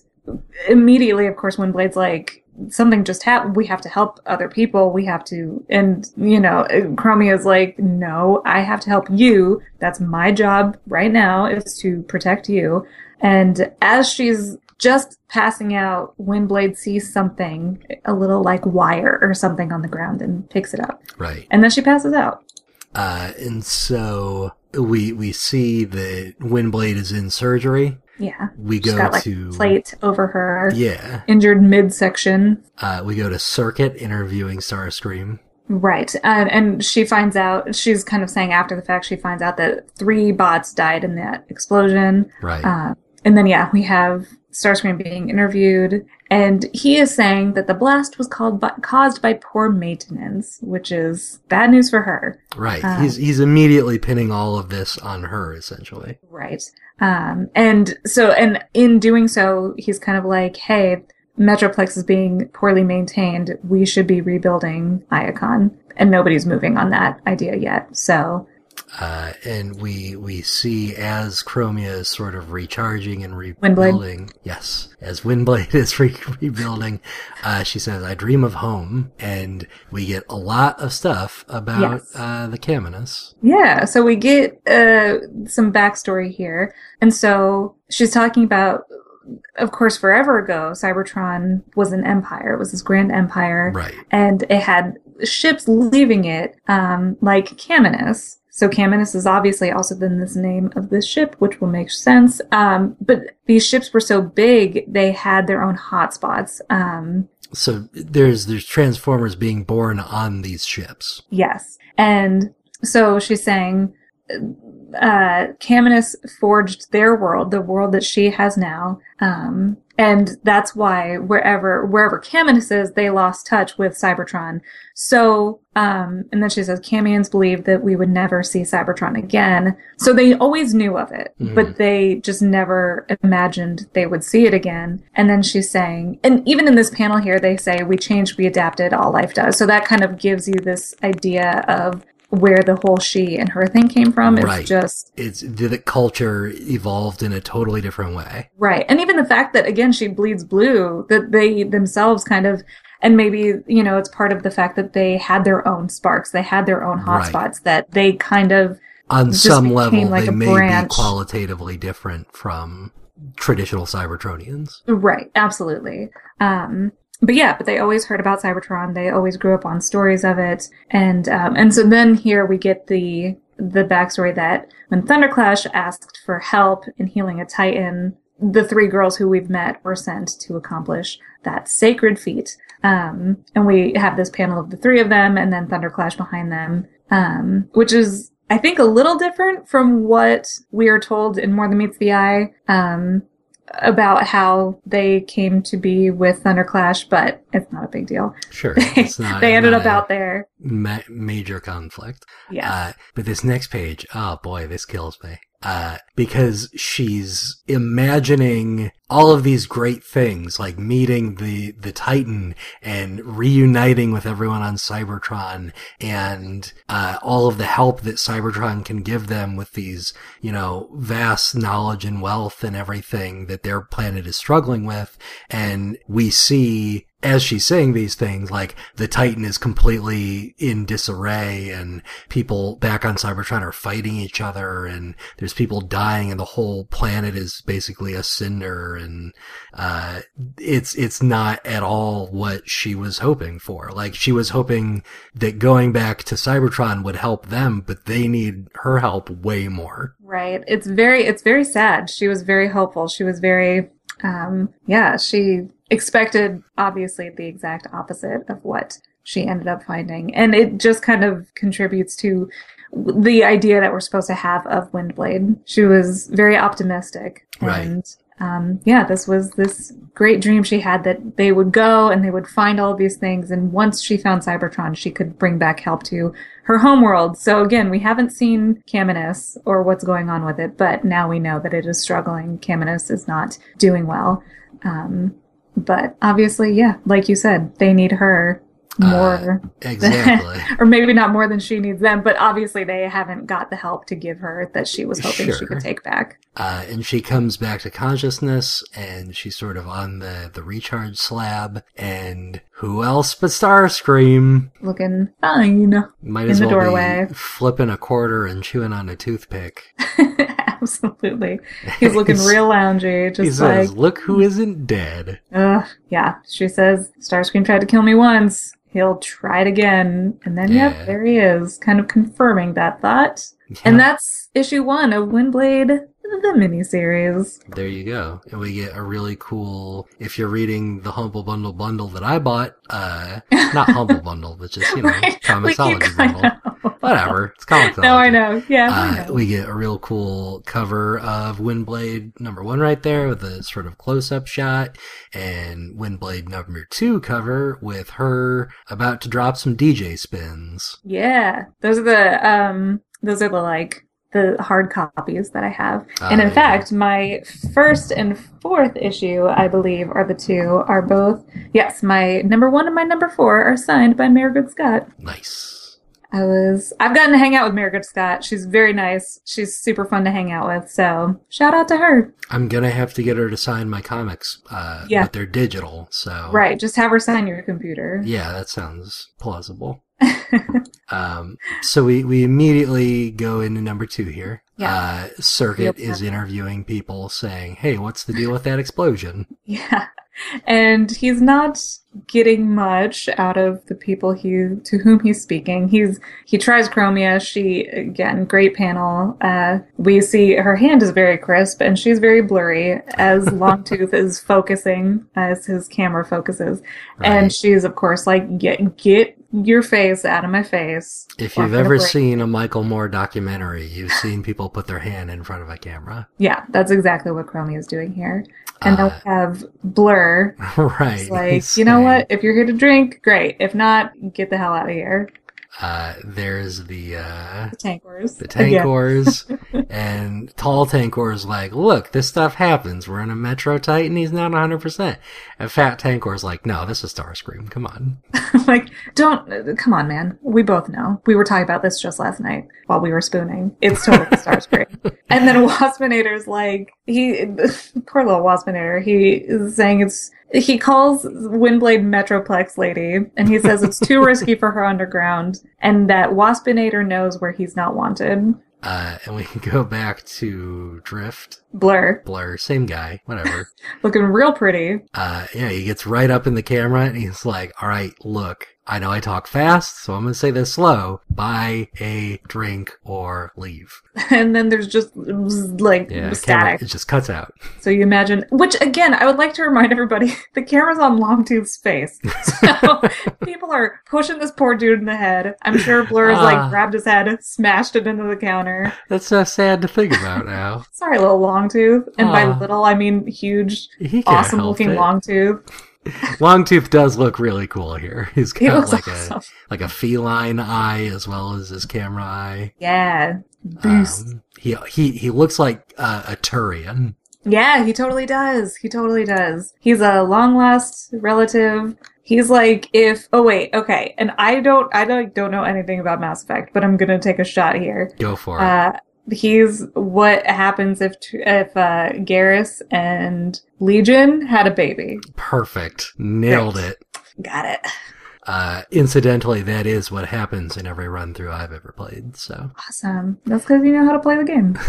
immediately, of course, Windblade's like, something just happened. We have to help other people. We have to. And, you know, Chromie is like, no, I have to help you. That's my job right now is to protect you. And as she's just passing out, Windblade sees something, a little like wire or something on the ground and picks it up. Right. And then she passes out. Uh, and so we we see that Windblade is in surgery. Yeah. We go got like to plate over her yeah. injured midsection. Uh, we go to Circuit interviewing Starscream. Right. And, and she finds out, she's kind of saying after the fact, she finds out that three bots died in that explosion. Right. Uh, and then, yeah, we have Starscream being interviewed. And he is saying that the blast was called by, caused by poor maintenance, which is bad news for her. right. uh, he's he's immediately pinning all of this on her essentially. Right. Um, and so, and in doing so, he's kind of like, hey, Metroplex is being poorly maintained. We should be rebuilding Iacon. And nobody's moving on that idea yet. So, Uh, and we we see as Chromia is sort of recharging and rebuilding. Yes, as Windblade is re- rebuilding, uh, she says, "I dream of home," and we get a lot of stuff about Yes. uh, the Caminus. yeah, so we get uh, some backstory here. And so she's talking about, of course, forever ago, Cybertron was an empire. It was this grand empire. Right. and it had ships leaving it, um, like Caminus. So Caminus is obviously also then this name of this ship, which will make sense. Um, but these ships were so big, they had their own hotspots. Um, So there's there's Transformers being born on these ships. yes. And so she's saying, uh, Caminus forged their world, the world that she has now. Um, and that's why wherever, wherever Caminus is, they lost touch with Cybertron. So, um, and then she says, Camiens believed that we would never see Cybertron again. So they always knew of it, Mhm. but they just never imagined they would see it again. And then she's saying, and even in this panel here, they say, we changed, we adapted, all life does. So that kind of gives you this idea of where the whole she and her thing came from. It's Right. just It's the, the culture evolved in a totally different way. Right. And even the fact that, again, she bleeds blue, that they themselves kind of, and maybe, you know, it's part of the fact that they had their own sparks, they had their own Right. hotspots, that they kind of, On some level, like they may branch. be qualitatively different from traditional Cybertronians. right, absolutely. Um, but yeah, but they always heard about Cybertron. They always grew up on stories of it. And, um, and so then here we get the, the backstory that when Thunderclash asked for help in healing a Titan, the three girls who we've met were sent to accomplish that sacred feat. Um, and we have this panel of the three of them and then Thunderclash behind them, um, which is, I think, a little different from what we are told in More Than Meets the Eye. Um, about how they came to be with Thunderclash, but it's not a big deal. Sure. It's not, they ended up out there. ma- major conflict. Yeah. Uh, but this next page, oh boy, this kills me. Uh, because she's imagining all of these great things, like meeting the, the Titan and reuniting with everyone on Cybertron and, uh, all of the help that Cybertron can give them with these, you know, vast knowledge and wealth and everything that their planet is struggling with. And we see as she's saying these things, like the Titan is completely in disarray and people back on Cybertron are fighting each other and there's people dying and the whole planet is basically a cinder and, uh, it's, it's not at all what she was hoping for. Like she was hoping that going back to Cybertron would help them, but they need her help way more. Right. It's very it's very sad. She was very hopeful. She was very um yeah, she expected obviously the exact opposite of what she ended up finding. And it just kind of contributes to the idea that we're supposed to have of Windblade. She was very optimistic. Right. And um, yeah, this was this great dream she had that they would go and they would find all these things. And once she found Cybertron, she could bring back help to her homeworld. So again, we haven't seen Caminus or what's going on with it, but now we know that it is struggling. Caminus is not doing well. Um, but obviously, yeah, like you said, they need her more Exactly. or maybe not more than she needs them, but obviously they haven't got the help to give her that she was hoping she could take back. Uh, and she comes back to consciousness and she's sort of on the, the recharge slab and who else but Starscream Looking fine. might In as the well doorway. be flipping a quarter and chewing on a toothpick. Absolutely. He's looking He's- real loungy, he just like, says, look who isn't dead. Ugh, yeah. She says, Starscream tried to kill me once. He'll try it again. And then, Yeah. yep, there he is, kind of confirming that thought. And that's issue one of Windblade, the miniseries. There you go. And we get a really cool, if you're reading the Humble Bundle bundle that I bought, uh, not Humble Bundle, but just, you know, Right. We Comixology going bundle. Whatever. It's Comixology. No, I know. Yeah, I Uh, know. we get a real cool cover of Windblade number one right there with a sort of close up shot, and Windblade number two cover with her about to drop some DJ spins. Yeah, those are the um, those are the like the hard copies that I have. Ah, and in yeah. fact, my first and fourth issue, I believe, are the two are both. Yes, my number one and my number four are signed by Mairghread Scott. Nice. I was I've gotten to hang out with Mairghread Scott. She's very nice. She's super fun to hang out with. So shout out to her. I'm gonna have to get her to sign my comics, uh, Yeah. but they're digital, so. Right, just have her sign your computer. Yeah, that sounds plausible. Um, so we, we immediately go into number two here. Yeah. Uh, Circuit Yep. is interviewing people saying, hey, what's the deal with that explosion? Yeah. And he's not getting much out of the people he to whom he's speaking. He's he tries Chromia. She again, great panel. Uh, we see her hand is very crisp and she's very blurry as Longtooth is focusing as his camera focuses. Right. And she's of course like get get your face out of my face. If you've ever seen a Michael Moore documentary, you've seen people put their hand in front of a camera. Yeah, that's exactly what Chromia is doing here. And Uh, we have Blur right. It's like, you know what? If you're here to drink, great. If not, get the hell out of here. Uh, there's the, uh, The tankers. the Tankors, and Tall Tankor's like, look, this stuff happens. We're in a Metro Titan. He's not 100%. And Fat Tankor's like, no, this is Starscream. Come on. like, don't, come on, man. We both know. We were talking about this just last night while we were spooning. It's totally Starscream. and then Waspinator's like, he, poor little Waspinator, he is saying it's, he calls Windblade Metroplex lady, and he says it's too risky for her underground, and that Waspinator knows where he's not wanted. Uh, and we can go back to Drift, Blur, Blur, same guy, whatever. looking real pretty. uh, yeah, he gets right up in the camera and he's like, all right, look, I know I talk fast, so I'm going to say this slow. Buy a drink or leave. and then there's just like Yeah, camera, static. it just cuts out. So you imagine, which again, I would like to remind everybody, the camera's on Longtooth's face. So people are pushing this poor dude in the head. I'm sure Blur has Ah. like grabbed his head, smashed it into the counter. That's so sad to think about now. Sorry, little Longtooth. And by Ah. little, I mean huge, awesome looking it. Longtooth. Longtooth does look really cool here. He's He got like awesome. a like a feline eye as well as his camera eye. Yeah. Boost. Um, he he he looks like uh, a Turian. Yeah, he totally does. He totally does. He's a long lost relative. He's like if oh wait, okay. And I don't I don't don't know anything about Mass Effect, but I'm gonna take a shot here. Go for it. Uh he's what happens if if uh Garrus and Legion had a baby. Perfect. Nailed it. Got it. Uh, incidentally, that is what happens in every run through I've ever played. So, Awesome. That's because you know how to play the game.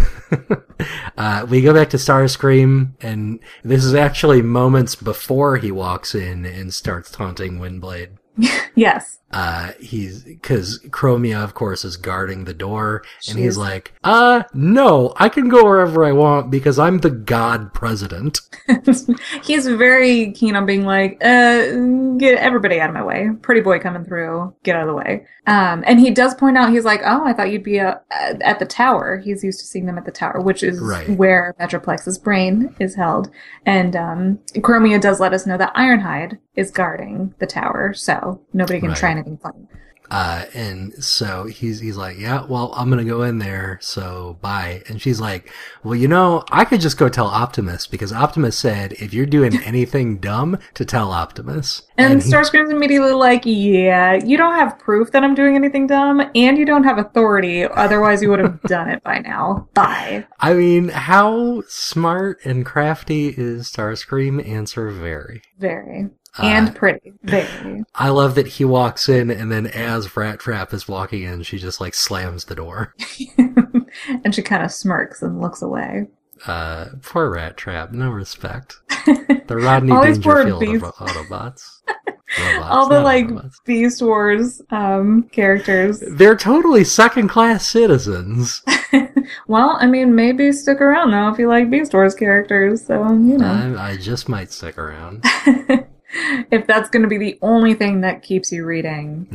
uh, we go back to Starscream, and this is actually moments before he walks in and starts taunting Windblade. yes. Uh, he's, cause Chromia, of course, is guarding the door, and he's like, uh, no, I can go wherever I want because I'm the god president. he's very keen on being like, uh, get everybody out of my way. Pretty boy coming through. Get out of the way. Um, and he does point out, he's like, oh, I thought you'd be uh, at the tower. He's used to seeing them at the tower, which is Right. where Metroplex's brain is held. And, um, Chromia does let us know that Ironhide is guarding the tower, so nobody can Right. try anything funny. Uh, and so he's, he's like, yeah, well, I'm gonna go in there, so bye. And she's like, well, you know, I could just go tell Optimus because Optimus said if you're doing anything dumb to tell Optimus. And he- Starscream's immediately like, yeah, you don't have proof that I'm doing anything dumb, and you don't have authority, otherwise you would have done it by now. Bye. I mean, how smart and crafty is Starscream? Answer very. Very. Uh, And pretty. Very. I love that he walks in and then as Rat Trap is walking in, she just like slams the door. and she kind of smirks and looks away. Uh, poor Rat Trap, no respect. The Rodney All these poor Dangerfield of Autobots. Robots, All the like Autobots. Beast Wars um characters. They're totally second class citizens. Well, I mean, maybe stick around though if you like Beast Wars characters. So you know, I, I just might stick around. if that's going to be the only thing that keeps you reading,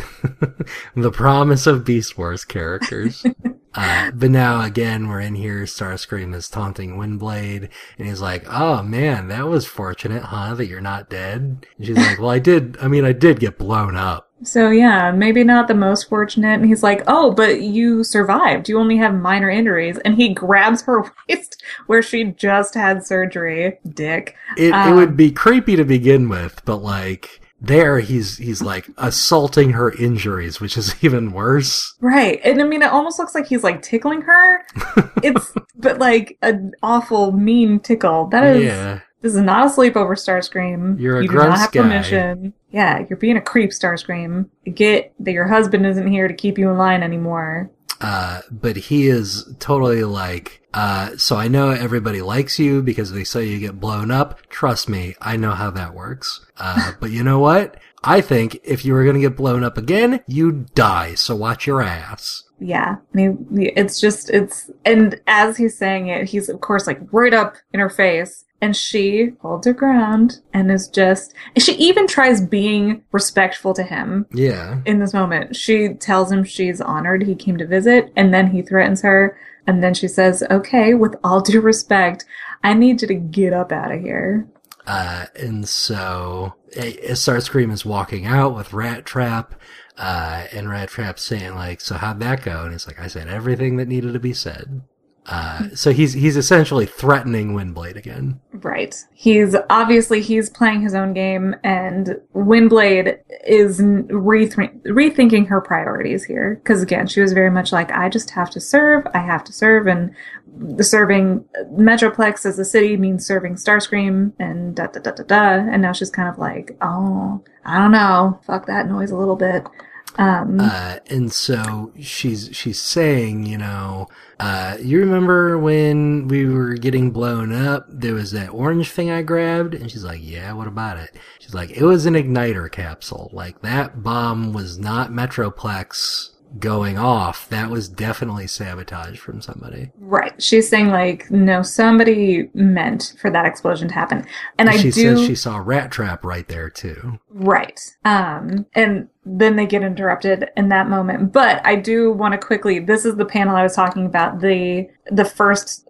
the promise of Beast Wars characters. Uh, but now again, we're in here. Starscream is taunting Windblade, and he's like, "Oh man, that was fortunate, huh? That you're not dead." And she's like, "Well, I did. I mean, I did get blown up." So yeah, maybe not the most fortunate. And he's like, "Oh, but you survived. You only have minor injuries." And he grabs her waist where she just had surgery. Dick. It it Um, would be creepy to begin with, but like there, he's he's like assaulting her injuries, which is even worse. Right. And I mean, it almost looks like he's like tickling her. It's but like an awful mean tickle. That is. yeah, This is not a sleepover, Starscream. You're a you do not have guy. Yeah, you're being a creep, Starscream. Get that your husband isn't here to keep you in line anymore. uh, but he is totally like. Uh, so I know everybody likes you because they say you get blown up. Trust me, I know how that works. Uh, but you know what? I think if you were gonna get blown up again, you'd die. So watch your ass. Yeah, it's just it's and as he's saying it, he's of course like right up in her face, and she holds her ground and is just. She even tries being respectful to him Yeah. in this moment. She tells him she's honored he came to visit, and then he threatens her, and then she says, "Okay, with all due respect, I need you to get up out of here." Uh, and so eh, Starscream is walking out with Rat Trap, uh, and Rat Trap saying like, "So how'd that go?" And he's like, "I said everything that needed to be said." Uh, so he's he's essentially threatening Windblade again. Right. He's obviously he's playing his own game, and Windblade is rethinking her priorities here. Because again, she was very much like, "I just have to serve. I have to serve," and the serving Metroplex as a city means serving Starscream, and da da da da da. And now she's kind of like, "Oh, I don't know. Fuck that noise a little bit." Um, Uh, and so she's she's saying, you know, uh, you remember when we were getting blown up? There was that orange thing I grabbed, and she's like, "Yeah, what about it?" She's like, "It was an igniter capsule. Like that bomb was not Metroplex." Going off, that was definitely sabotage from somebody. right. She's saying like, no, somebody meant for that explosion to happen, and I she do. says she saw Rat Trap right there too. Right. Um, and then they get interrupted in that moment. But I do want to quickly, this is the panel I was talking about, the, the first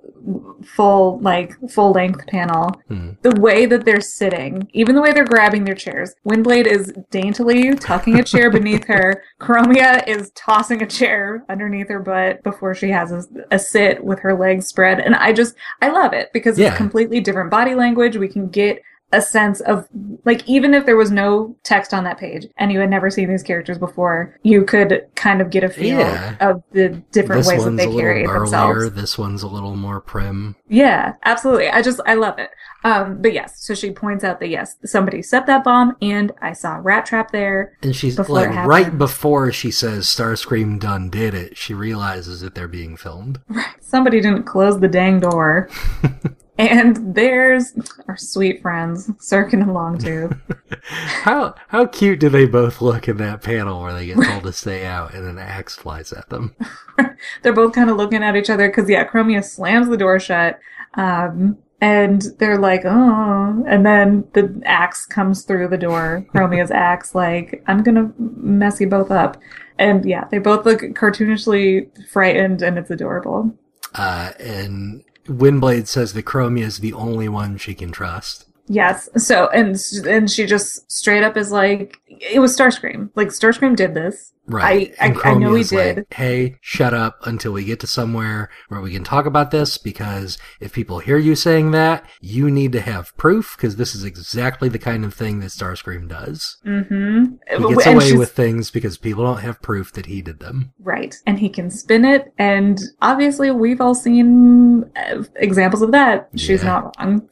full, like, full length panel. Hmm. The way that they're sitting, even the way they're grabbing their chairs. Windblade is daintily tucking a chair beneath her. Chromia is tossing a chair underneath her butt before she has a, a sit with her legs spread. And I just, I love it because Yeah. it's completely different body language. We can get a sense of like even if there was no text on that page and you had never seen these characters before, you could kind of get a feel Yeah. of the different This ways that one's they a little carry themselves. This one's a little more prim. Yeah, absolutely. I just I love it. Um, but yes, so she points out that yes, somebody set that bomb, and I saw a rat trap there. And she's like right before she says Starscream done did it, she realizes that they're being filmed. Somebody didn't close the dang door. and there's our sweet friends, Circuit and Longtooth. How how cute do they both look in that panel where they get told to stay out and an axe flies at them? they're both kind of looking at each other because yeah, Chromia slams the door shut. Um, and they're like, oh, and then the axe comes through the door. Chromia's axe, like, I'm gonna mess you both up. And yeah, they both look cartoonishly frightened, and it's adorable. Uh, and Windblade says that Chromia is the only one she can trust. Yes. So, and and she just straight up is like, it was Starscream. Like Starscream did this. Right. I- And I- I know he like, did. hey, shut up until we get to somewhere where we can talk about this because if people hear you saying that, you need to have proof because this is exactly the kind of thing that Starscream does. Mm-hmm. He gets away with things because people don't have proof that he did them. Right. And he can spin it. And obviously, we've all seen uh, examples of that. She's Yeah. not wrong.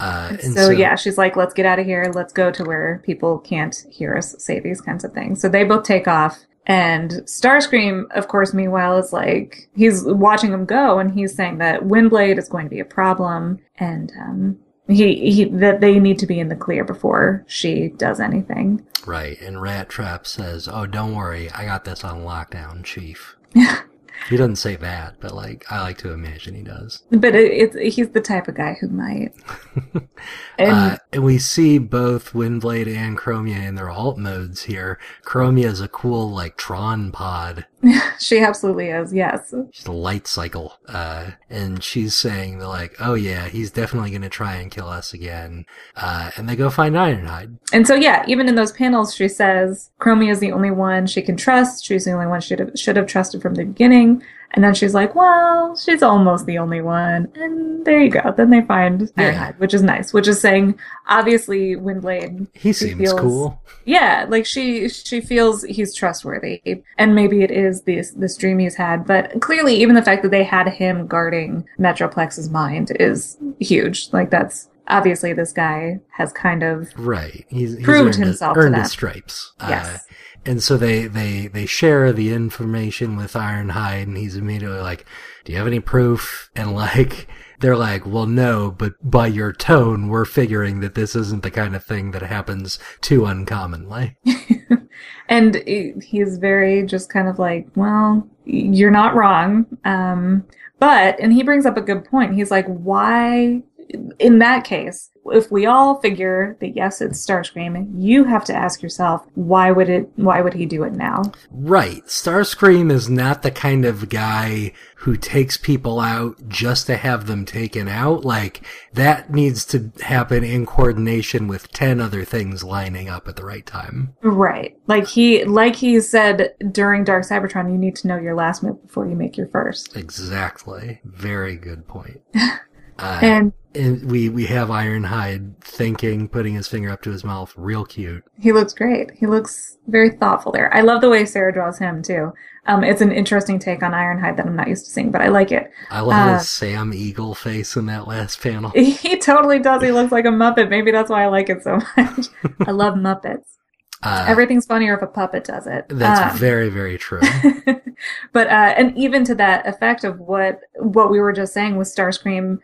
Uh, and So, yeah, she's like, let's get out of here. Let's go to where people can't hear us say these kinds of things. So they both take off. And Starscream, of course, meanwhile, is like, he's watching them go and he's saying that Windblade is going to be a problem and, um, he, he, that they need to be in the clear before she does anything. Right. And Rat Trap says, Oh, don't worry. I got this on lockdown, Chief. he doesn't say that, but like, I like to imagine he does. But it, it's, he's the type of guy who might. And uh, and we see both Windblade and Chromia in their alt modes here. Chromia is a cool, like, Tron pod. she absolutely is, yes. She's a light cycle. Uh, and she's saying, they're like, oh yeah, he's definitely gonna try and kill us again. Uh, and they go find Ironhide. And so, yeah, even in those panels, she says Chromia is the only one she can trust. She's the only one she should have trusted from the beginning. And then she's like, well, she's almost the only one. And there you go. Then they find Yeah. Which is nice, which is saying, obviously, Windblade. He seems feels- cool. Yeah, like she she feels he's trustworthy, and maybe it is this this dream he's had. But clearly, even the fact that they had him guarding Metroplex's mind is huge. Like that's obviously this guy has kind of Right. He's, he's Proved earned, himself his, earned his stripes. Uh, yes. And so they, they, they share the information with Ironhide and he's immediately like, do you have any proof? And like, they're like, well, no, but by your tone, we're figuring that this isn't the kind of thing that happens too uncommonly. and he- he's very just kind of like, well, you're not wrong. Um, but, and he brings up a good point. He's like, why, in that case, if we all figure that yes, it's Starscream, you have to ask yourself, why would it, why would he do it now? Right. Starscream is not the kind of guy who takes people out just to have them taken out. Like, that needs to happen in coordination with 10 other things lining up at the right time. Right. Like he, like he said during Dark Cybertron, you need to know your last move before you make your first. Exactly. Very good point. Uh, And and we, we have Ironhide thinking, putting his finger up to his mouth, real cute. he looks great. He looks very thoughtful there. I love the way Sarah draws him too. Um, it's an interesting take on Ironhide that I'm not used to seeing, but I like it. I love Uh, his Sam Eagle face in that last panel. He totally does. He looks like a Muppet. Maybe that's why I like it so much. I love Muppets. Uh, Everything's funnier if a puppet does it. that's Um, very, very true. but uh, and even to that effect of what what we were just saying with Starscream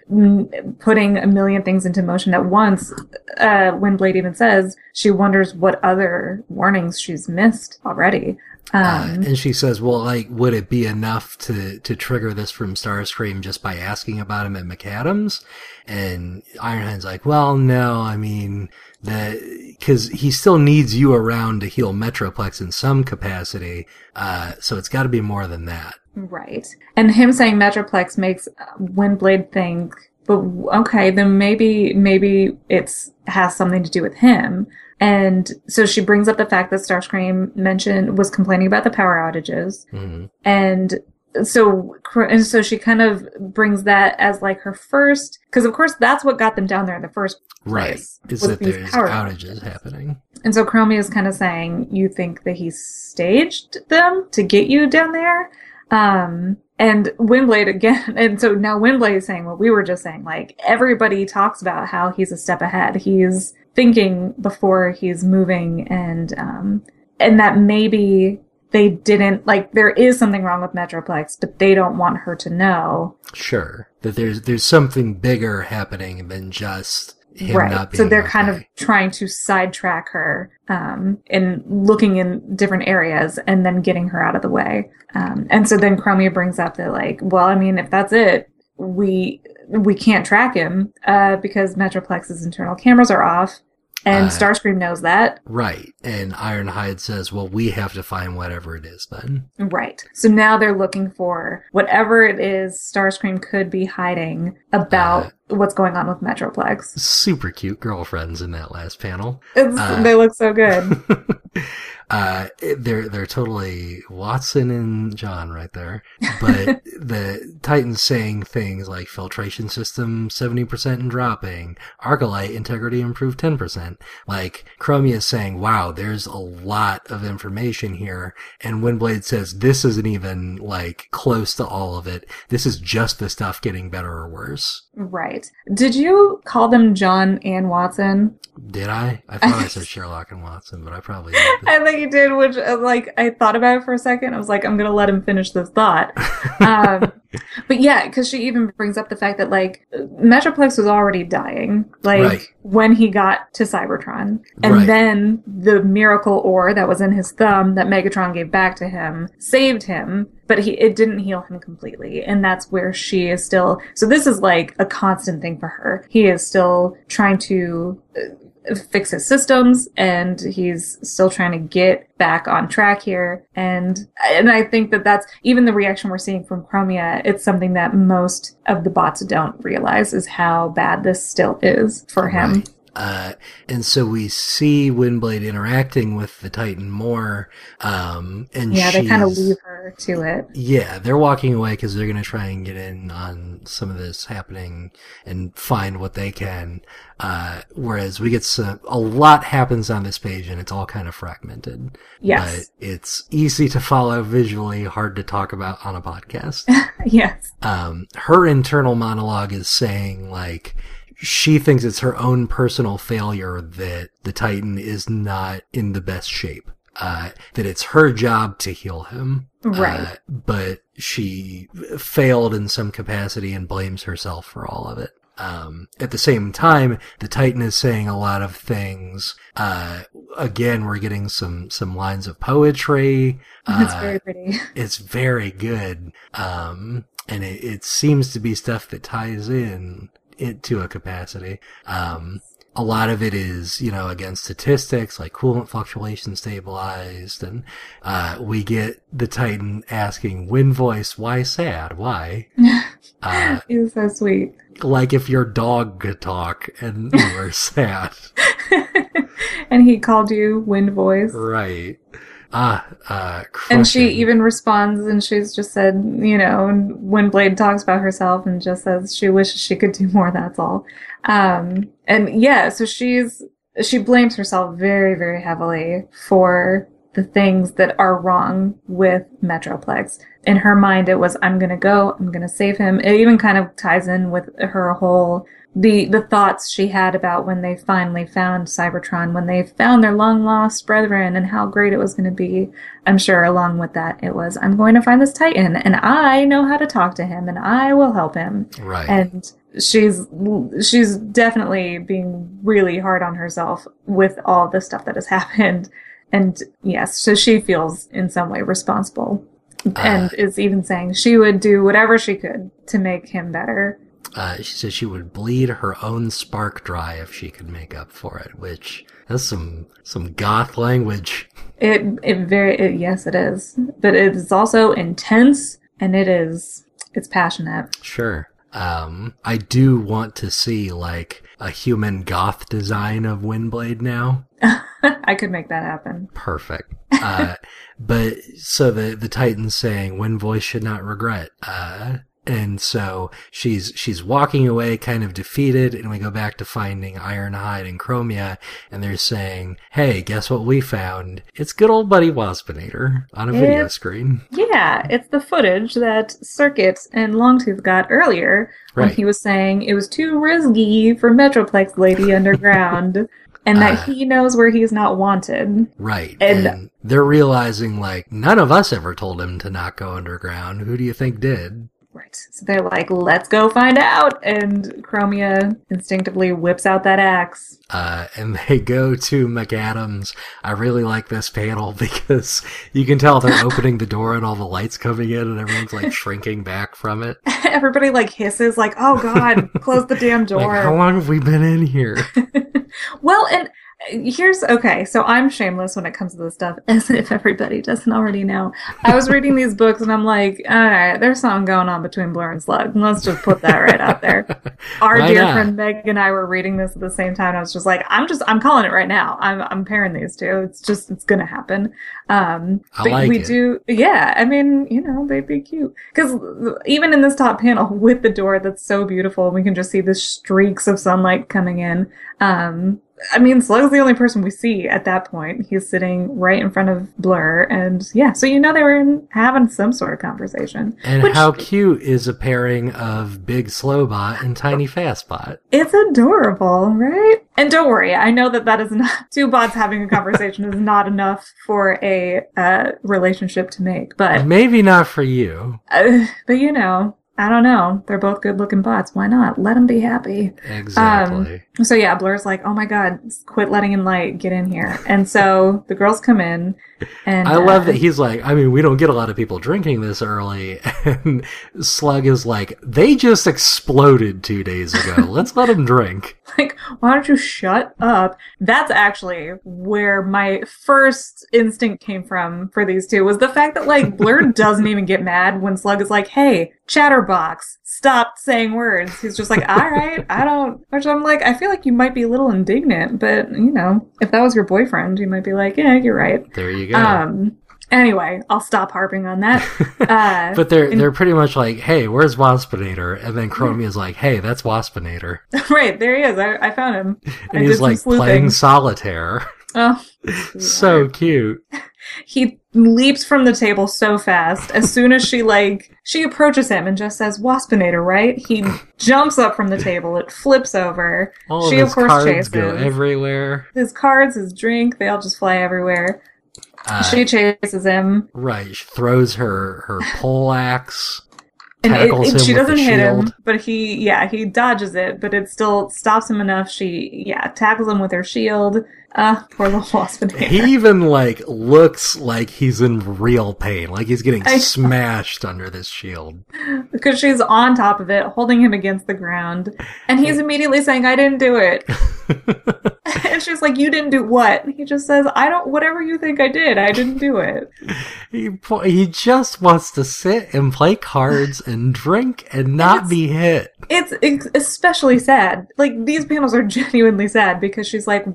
putting a million things into motion at once. Uh, Windblade even says she wonders what other warnings she's missed already. Uh, Um, and she says, "Well, like, would it be enough to to trigger this from Starscream just by asking about him at Maccadam's?" And Ironhide's like, "Well, no. I mean, because he still needs you around to heal Metroplex in some capacity. Uh, so it's got to be more than that." Right. And him saying Metroplex makes Windblade think, but okay, then maybe maybe it's has something to do with him. And so she brings up the fact that Starscream mentioned was complaining about the power outages, Mhm. and so and so she kind of brings that as like her first because of course that's what got them down there in the first Right. place Is that there's outages happening? and so Chromie is kind of saying, you think that he staged them to get you down there? Um, and Windblade again, and so now Windblade is saying what we were just saying, like everybody talks about how he's a step ahead. He's thinking before he's moving and, um, and that maybe they didn't, like there is something wrong with Metroplex, but they don't want her to know. Sure. That there's there's something bigger happening than just him not right. being So they're kind of trying to sidetrack her um, and looking in different areas and then getting her out of the way. Um, and so then Chromia brings up that like, well, I mean, if that's it, we we can't track him uh, because Metroplex's internal cameras are off, and Uh, Starscream knows that. right. And Ironhide says, "Well, we have to find whatever it is then." Right. So now they're looking for whatever it is Starscream could be hiding about what's going on with Metroplex. Super cute girlfriends in that last panel. It's, Uh, they look so good. uh, they're they're totally Watson and John right there. But the Titans saying things like filtration system seventy percent and dropping, Arcolite integrity improved ten percent. Like Chromia is saying, "Wow, there's a lot of information here," and Windblade says, "This isn't even like close to all of it. This is just the stuff getting better or worse." Right. Did you call them John and Watson? Did I? I thought I said Sherlock and Watson, but I probably did. I think you did, which, uh, like, I thought about it for a second. I was like, I'm going to let him finish this thought. Um, but yeah, because she even brings up the fact that, like, Metroplex was already dying, like, Right. when he got to Cybertron. And Right. then the miracle ore that was in his thumb that Megatron gave back to him saved him, but he, it didn't heal him completely. And that's where she is still, so this is like a constant thing for her. He is still trying to, uh, fix his systems and he's still trying to get back on track here and and I think that that's even the reaction we're seeing from Chromia it's something that most of the bots don't realize is how bad this still is for him Right. Uh, and so we see Windblade interacting with the Titan more, um, and yeah they kind of leave her to it Yeah, they're walking away because they're going to try and get in on some of this happening and find what they can. Uh, whereas we get some, a lot happens on this page and it's all kind of fragmented. yes But it's easy to follow visually, hard to talk about on a podcast. yes um, her internal monologue is saying like she thinks it's her own personal failure that the Titan is not in the best shape. Uh, that it's her job to heal him. Right. Uh, but she failed in some capacity and blames herself for all of it. Um, at the same time, the Titan is saying a lot of things. Uh, again, we're getting some, some lines of poetry. it's Uh, very pretty it's very good. Um, and it, it seems to be stuff that ties in it to a capacity. Um, a lot of it is, you know, against statistics like coolant fluctuation stabilized. And, uh, we get the Titan asking wind voice, why sad? Why? Uh, he's so sweet like if your dog could talk and you were sad. and he called you wind voice right. Ah, uh, And she even responds and she's just said, you know, Windblade talks about herself and just says she wishes she could do more, that's all. Um, and yeah, so she's, she blames herself very, very heavily for the things that are wrong with Metroplex. In her mind, it was, I'm gonna go, I'm gonna save him. It even kind of ties in with her whole the the thoughts she had about when they finally found Cybertron, when they found their long lost brethren, and how great it was going to be. I'm sure along with that, it was I'm going to find this Titan, and I know how to talk to him, and I will help him. Right. And she's she's definitely being really hard on herself with all the stuff that has happened. And yes, so she feels in some way responsible, and ah. is even saying she would do whatever she could to make him better. Uh, she said she would bleed her own spark dry if she could make up for it, which that's some some goth language. It it very it, yes it is, but it is also intense and it is it's passionate. Sure. Um, I do want to see like a human goth design of Windblade now. I could make that happen. Perfect. Uh, but so the the Titan's saying Wind Voice should not regret. Uh, and so she's she's walking away kind of defeated and we go back to finding Ironhide and Chromia and they're saying, Hey, guess what we found? It's good old buddy Waspinator on a video screen. Yeah, it's the footage that Circuit and Longtooth got earlier when he was saying it was too risky for Metroplex Lady Underground, and that Uh. he knows where he's not wanted. Right. And- And, they're realizing like none of us ever told him to not go underground. Who do you think did? Right. So they're like, let's go find out. And Chromia instinctively whips out that axe. Uh, and they go to Maccadam's. I really like this panel because you can tell they're opening the door and all the lights coming in and everyone's like shrinking back from it. Everybody like hisses, like, oh god, close the damn door. Like, how long have we been in here? Well, and here's okay. So I'm shameless when it comes to this stuff, as if everybody doesn't already know. I was reading these books and I'm like, all right, there's something going on between Blur and Slug. Let's just put that right out there. Our Why dear not? friend Meg and I were reading this at the same time. I was just like, I'm just, I'm calling it right now. I'm, I'm pairing these two. It's just, it's gonna happen. Um, I but like we it. do, yeah. I mean, you know, they'd be cute because even in this top panel with the door that's so beautiful, we can just see the streaks of sunlight coming in. Um, I mean, Slug's the only person we see at that point. He's sitting right in front of Blur, and yeah, so you know they were in, having some sort of conversation. And Which- how cute is a pairing of Big Slowbot and Tiny Fastbot? It's adorable, right? And don't worry, I know that that is not two bots having a conversation is not enough for a uh, relationship to make, but Maybe not for you. uh, but you know, I don't know. They're both good-looking bots. Why not? Let them be happy. Exactly. Um, so yeah, Blur's like, "Oh my god, quit letting in light, get in here." And so the girls come in, and I love uh, that he's like, I mean, we don't get a lot of people drinking this early. And Slug is like, they just exploded two days ago. Let's let them drink. like, why don't you shut up? That's actually where my first instinct came from for these two was the fact that like Blur doesn't even get mad when Slug is like, "Hey, Chatterbox, stop saying words." He's just like, "All right, I don't." Which I'm like, I feel like you might be a little indignant, but you know, if that was your boyfriend, you might be like, "Yeah, you're right." There you go. Um. Anyway, I'll stop harping on that. Uh, but they're they're pretty much like, hey, where's Waspinator? And then Chromia is like, hey, that's Waspinator. right there he is. I, I found him. And did he's like playing solitaire. Oh, so cute. he leaps from the table so fast. As soon as she like she approaches him and just says waspinator right? He jumps up from the table. It flips over. All she of of his course cards chases go everywhere. his cards his drink they all just fly everywhere. Uh, she chases him. right. She throws her, her pole axe. and it, it- she doesn't hit him but he yeah he dodges it but it still stops him enough. She yeah tackles him with her shield uh poor little waspinator He even like looks like he's in real pain, like he's getting I- smashed under this shield. because she's on top of it, holding him against the ground, and he's immediately saying, "I didn't do it." and she's like, "You didn't do what?" He just says, "I don't. Whatever you think I did, I didn't do it." he he just wants to sit and play cards and drink and not It's- be hit. It's especially sad. Like these panels are genuinely sad because she's like,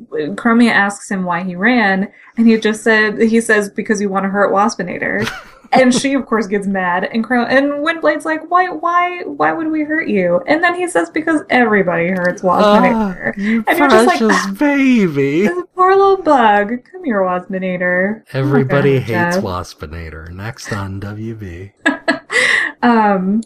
Asks him why he ran, and he just said, he says because you want to hurt Waspinator. and she of course gets mad and Cro- and Windblade's like, why why why would we hurt you? And then he says because everybody hurts Waspinator. Ah, you And you're just like, precious "Ah." baby. Poor little bug. Come here, Waspinator. Everybody Okay, hates. Waspinator. Next on WB. Um,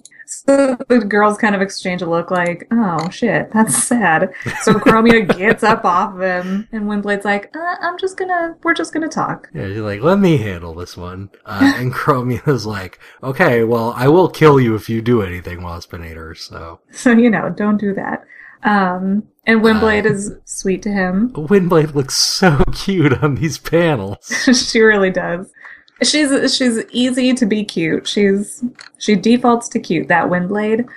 so the girls kind of exchange a look like, oh shit, that's sad. So Chromia gets up off of him, and Windblade's like, uh, I'm just gonna, we're just gonna talk. Yeah, she's like, let me handle this one. Uh, and Chromia's like, okay, well, I will kill you if you do anything, Waspinator. So So, you know, don't do that. Um, and Windblade is sweet to him. Windblade looks so cute on these panels. she really does. She's she's easy to be cute. She's she defaults to cute. That Windblade.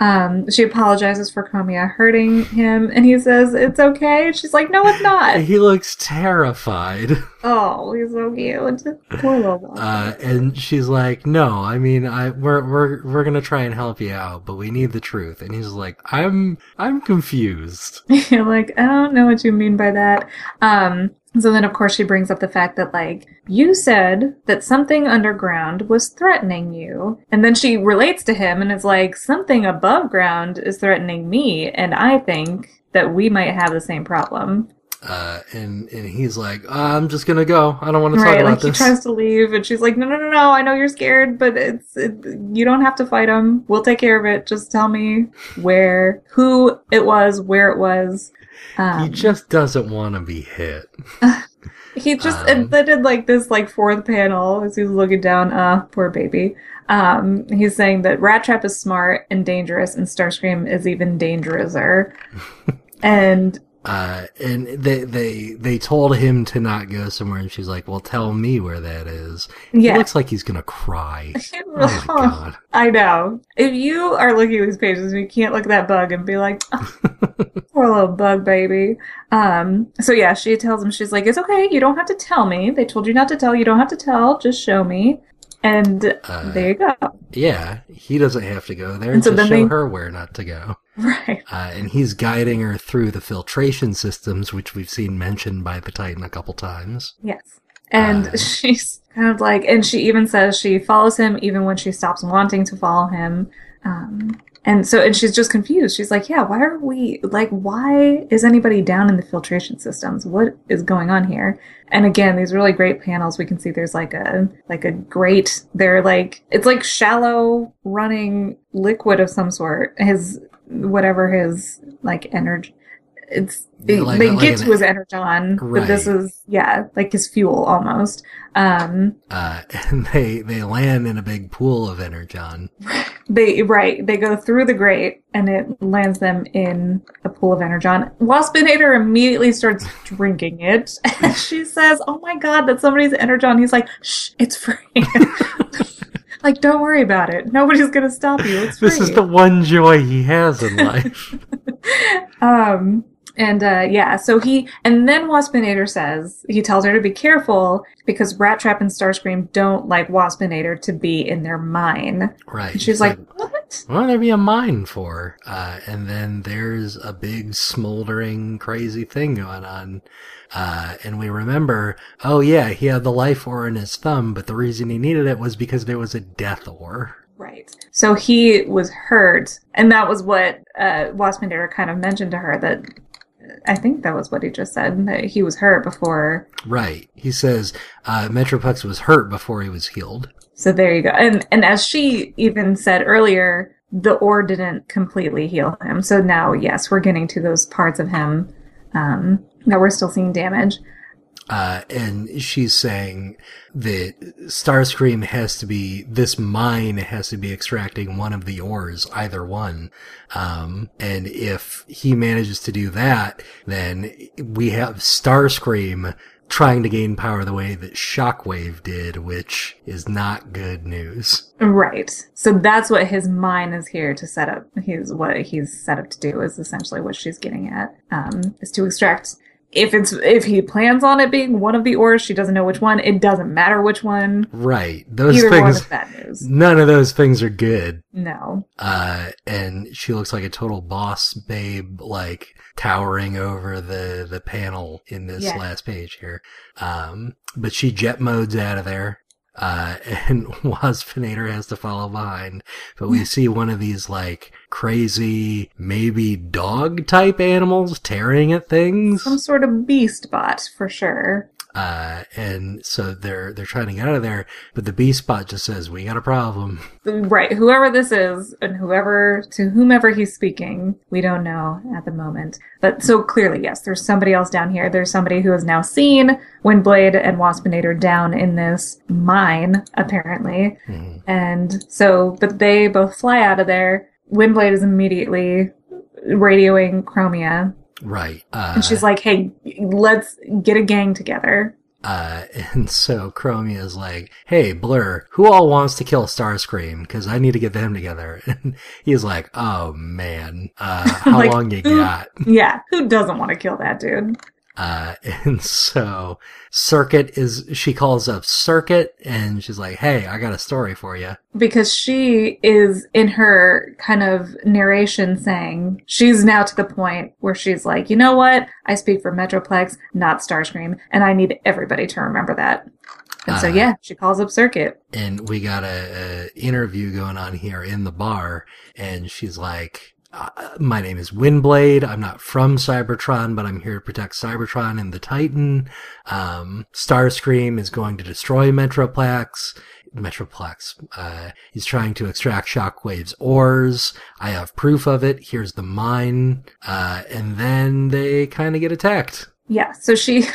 Um, she apologizes for Chromia hurting him, and he says it's okay. She's like, no, it's not. He looks terrified. Oh, he's so cute. Poor little. Uh, and she's like, no, I mean, I, we're, we're, we're gonna try and help you out, but we need the truth. And he's like, I'm, I'm confused. You're like, I don't know what you mean by that. Um, so then, of course, she brings up the fact that, like, you said that something underground was threatening you. And then she relates to him and is like, something above ground is threatening me. And I think that we might have the same problem. Uh, and, and he's like, I'm just gonna go. I don't want to talk about Like, he tries to leave, and she's like, no, no, no, no. I know you're scared, but it's, it, you don't have to fight him. We'll take care of it. Just tell me where, who it was, where it was. Um, he just doesn't want to be hit. He just Um, did like this like fourth panel as he's looking down. Uh, poor baby. Um, he's saying that Rat Trap is smart and dangerous, and Starscream is even dangerouser. and Uh, and they, they, they told him to not go somewhere, and she's like, well, tell me where that is. yeah, He looks like he's gonna cry. Oh my god. I know. If you are looking at these pages, you can't look at that bug and be like, "Oh, poor little bug baby. Um, so yeah, she tells him, she's like, it's okay. You don't have to tell me. They told you not to tell. You don't have to tell. Just show me. And Uh, there you go. Yeah, he doesn't have to go there And so to then show they- her where not to go. Right. Uh, and he's guiding her through the filtration systems, which we've seen mentioned by the Titan a couple times. Yes. And Uh, she's kind of like, and she even says she follows him even when she stops wanting to follow him. Um, and so, and she's just confused. She's like, yeah, why are we, like, why is anybody down in the filtration systems? What is going on here? And again, these really great panels, we can see there's like a, like a grate, they're like, it's like shallow running liquid of some sort. His, whatever his, like, energy, it's, Yeah, they, like- they like get to his energon, but this is, yeah, like his fuel almost. Um, Uh, and they, they land in a big pool of energon. They right, they go through the grate and it lands them in a pool of energon. Waspinator immediately starts drinking it. And she says, "Oh my god, that's somebody's energon." He's like, "Shh, it's free." Like, don't worry about it. Nobody's gonna stop you. It's free. This is the one joy he has in life. um and uh yeah so he and then waspinator says he tells her to be careful because rat trap and starscream don't like waspinator to be in their mine right. and she's He's like what what would there be a mine for? Uh, and then there's a big smoldering crazy thing going on. Uh, and we remember, oh yeah, he had the life ore in his thumb, but the reason he needed it was because there was a death ore. Right. So he was hurt, and that was what uh, Waspinator kind of mentioned to her. That I think that was what he just said. That he was hurt before. Right. He says, uh, Metroplex was hurt before he was healed. So there you go. And and as she even said earlier, the ore didn't completely heal him. So now, yes, we're getting to those parts of him um, that we're still seeing damage. Uh, and she's saying that Starscream has to be, this mine has to be extracting one of the ores, either one. Um, and if he manages to do that, then we have Starscream trying to gain power the way that Shockwave did, which is not good news. Right. So that's what his mind is here to set up. He's what he's set up to do is essentially what she's getting at. Um, is to extract. If it's if he plans on it being one of the ores, she doesn't know which one. It doesn't matter which one. Right. Those Either things, bad news. none of those things are good. No. uh, and she looks like a total boss babe, like towering over the the panel in this Yeah. last page here. Um, but she jet modes out of there. Uh, and Waspinator has to follow behind. But we see one of these like crazy, maybe dog type animals tearing at things. Some sort of beast bot for sure. Uh, and so they're, they're trying to get out of there, but the beast bot just says, we got a problem. Right. Whoever this is and whoever, to whomever he's speaking, we don't know at the moment. But so clearly, yes, there's somebody else down here. There's somebody who has now seen Windblade and Waspinator down in this mine, apparently. Mhm. And so, but they both fly out of there. Windblade is immediately radioing Chromia. Right. Uh, And she's like, hey, let's get a gang together. Uh, and so Chromia is like, "Hey, Blur, who all wants to kill Starscream? Because I need to get them together." And he's like, "Oh man, uh, how Like, long you who- got?" Yeah, who doesn't want to kill that dude? Uh, and so Circuit is she calls up Circuit, and she's like, "Hey, I got a story for you." because she is in her kind of narration saying she's now to the point where she's like, you know what? I speak for Metroplex, not Starscream, and I need everybody to remember that. And so, Uh, yeah, she calls up Circuit. and we got a, a interview going on here in the bar and she's like uh, my name is Windblade. I'm not from Cybertron, but I'm here to protect Cybertron and the Titan. Um, Starscream is going to destroy Metroplex. Metroplex. Uh, he's trying to extract Shockwave's ores. I have proof of it. Here's the mine. Uh, and then they kind of get attacked. Yeah, so she,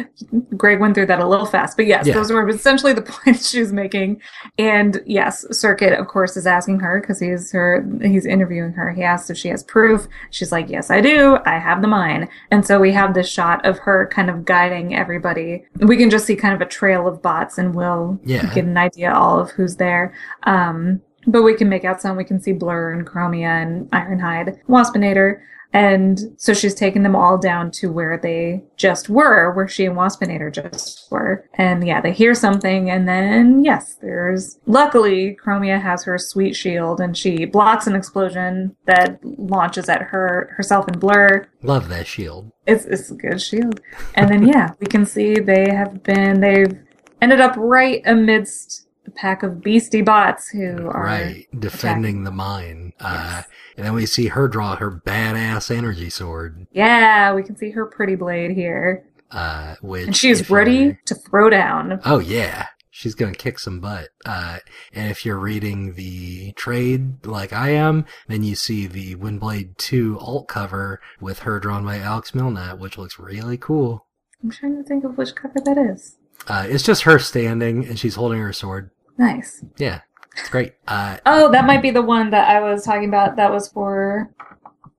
Greg went through that a little fast, but yes, Yeah. those were essentially the points she was making. And yes, Circuit, of course, is asking her because he's her, he's interviewing her. He asks if she has proof. She's like, yes, I do. I have the mine. And so we have this shot of her kind of guiding everybody. We can just see kind of a trail of bots and we'll Yeah. get an idea all of who's there. Um, but we can make out some. We can see Blur and Chromia and Ironhide, Waspinator. And so she's taken them all down to where they just were, where she and Waspinator just were. And yeah, they hear something, and then yes, there's luckily Chromia has her sweet shield, and she blocks an explosion that launches at her herself and Blur. Love that shield. It's it's a good shield. And then yeah, we can see they have been they've ended up right amidst pack of beastie bots who are right defending the mine uh and then we see her draw her badass energy sword. Yeah, we can see her pretty blade here. uh which And she is if you're- ready to throw down. oh yeah. She's gonna kick some butt. Uh and if you're reading the trade like i am then you see the windblade 2 alt cover with her drawn by Alex Milne which looks really cool. I'm trying to think of which cover that is. uh it's just her standing and she's holding her sword Nice. yeah it's great uh Oh, that might be the one that I was talking about. That was for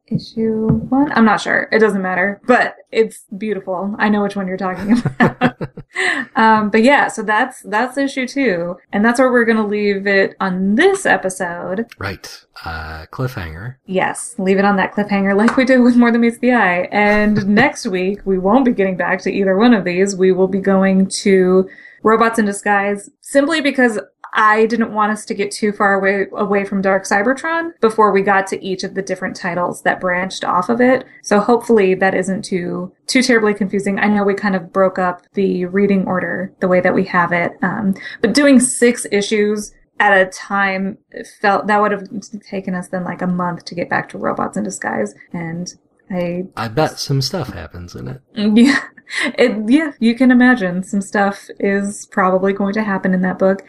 issue one. I'm not sure. It doesn't matter, but it's beautiful. I know which one you're talking about. um, but yeah, so that's that's issue two, and that's where we're gonna leave it on this episode. right uh cliffhanger Yes, leave it on that cliffhanger like we did with More Than Meets the Eye. And next week, we won't be getting back to either one of these. We will be going to Robots in Disguise simply because I didn't want us to get too far away, away from Dark Cybertron before we got to each of the different titles that branched off of it. So hopefully that isn't too, too terribly confusing. I know we kind of broke up the reading order the way that we have it. Um, but doing six issues at a time felt that would have taken us then like a month to get back to robots in disguise and i i bet some stuff happens in it yeah it yeah you can imagine some stuff is probably going to happen in that book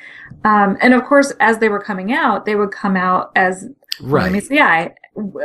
um and of course as they were coming out they would come out as right Meets the Eye,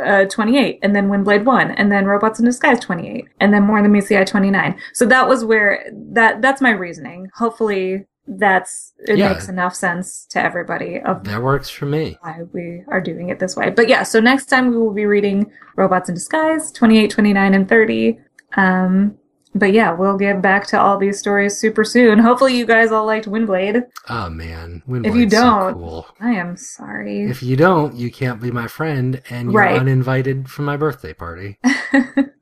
uh, 28, and then Windblade 1, and then Robots in Disguise 28, and then More Than Meets the Eye 29. So that was where, that, that's my reasoning. Hopefully that's, it Yeah. makes enough sense to everybody of that works for me why we are doing it this way. But yeah, so next time we will be reading Robots in Disguise 28, 29, and 30. Um, but yeah, we'll get back to all these stories super soon. Hopefully you guys all liked Windblade. Oh man, If you so don't- cool. I am sorry. If you don't, you can't be my friend, and you're Right. uninvited from my birthday party.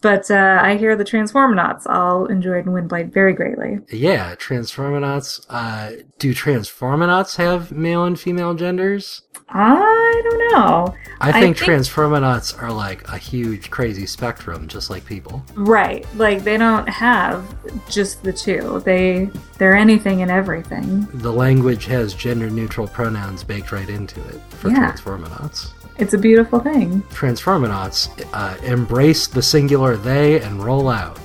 but uh, I hear the Transformanauts all enjoyed Windblade very greatly. Yeah, Transformanauts. Uh, do Transformanauts have male and female genders? I don't know. I think, I think Transformanauts are like a huge, crazy spectrum, just like people. Right. Like they don't have just the two. They they're anything and everything. The language has gender neutral pronouns baked right into it for yeah. Transformanauts. It's a beautiful thing. Transformanauts uh, embrace the singular they and roll out.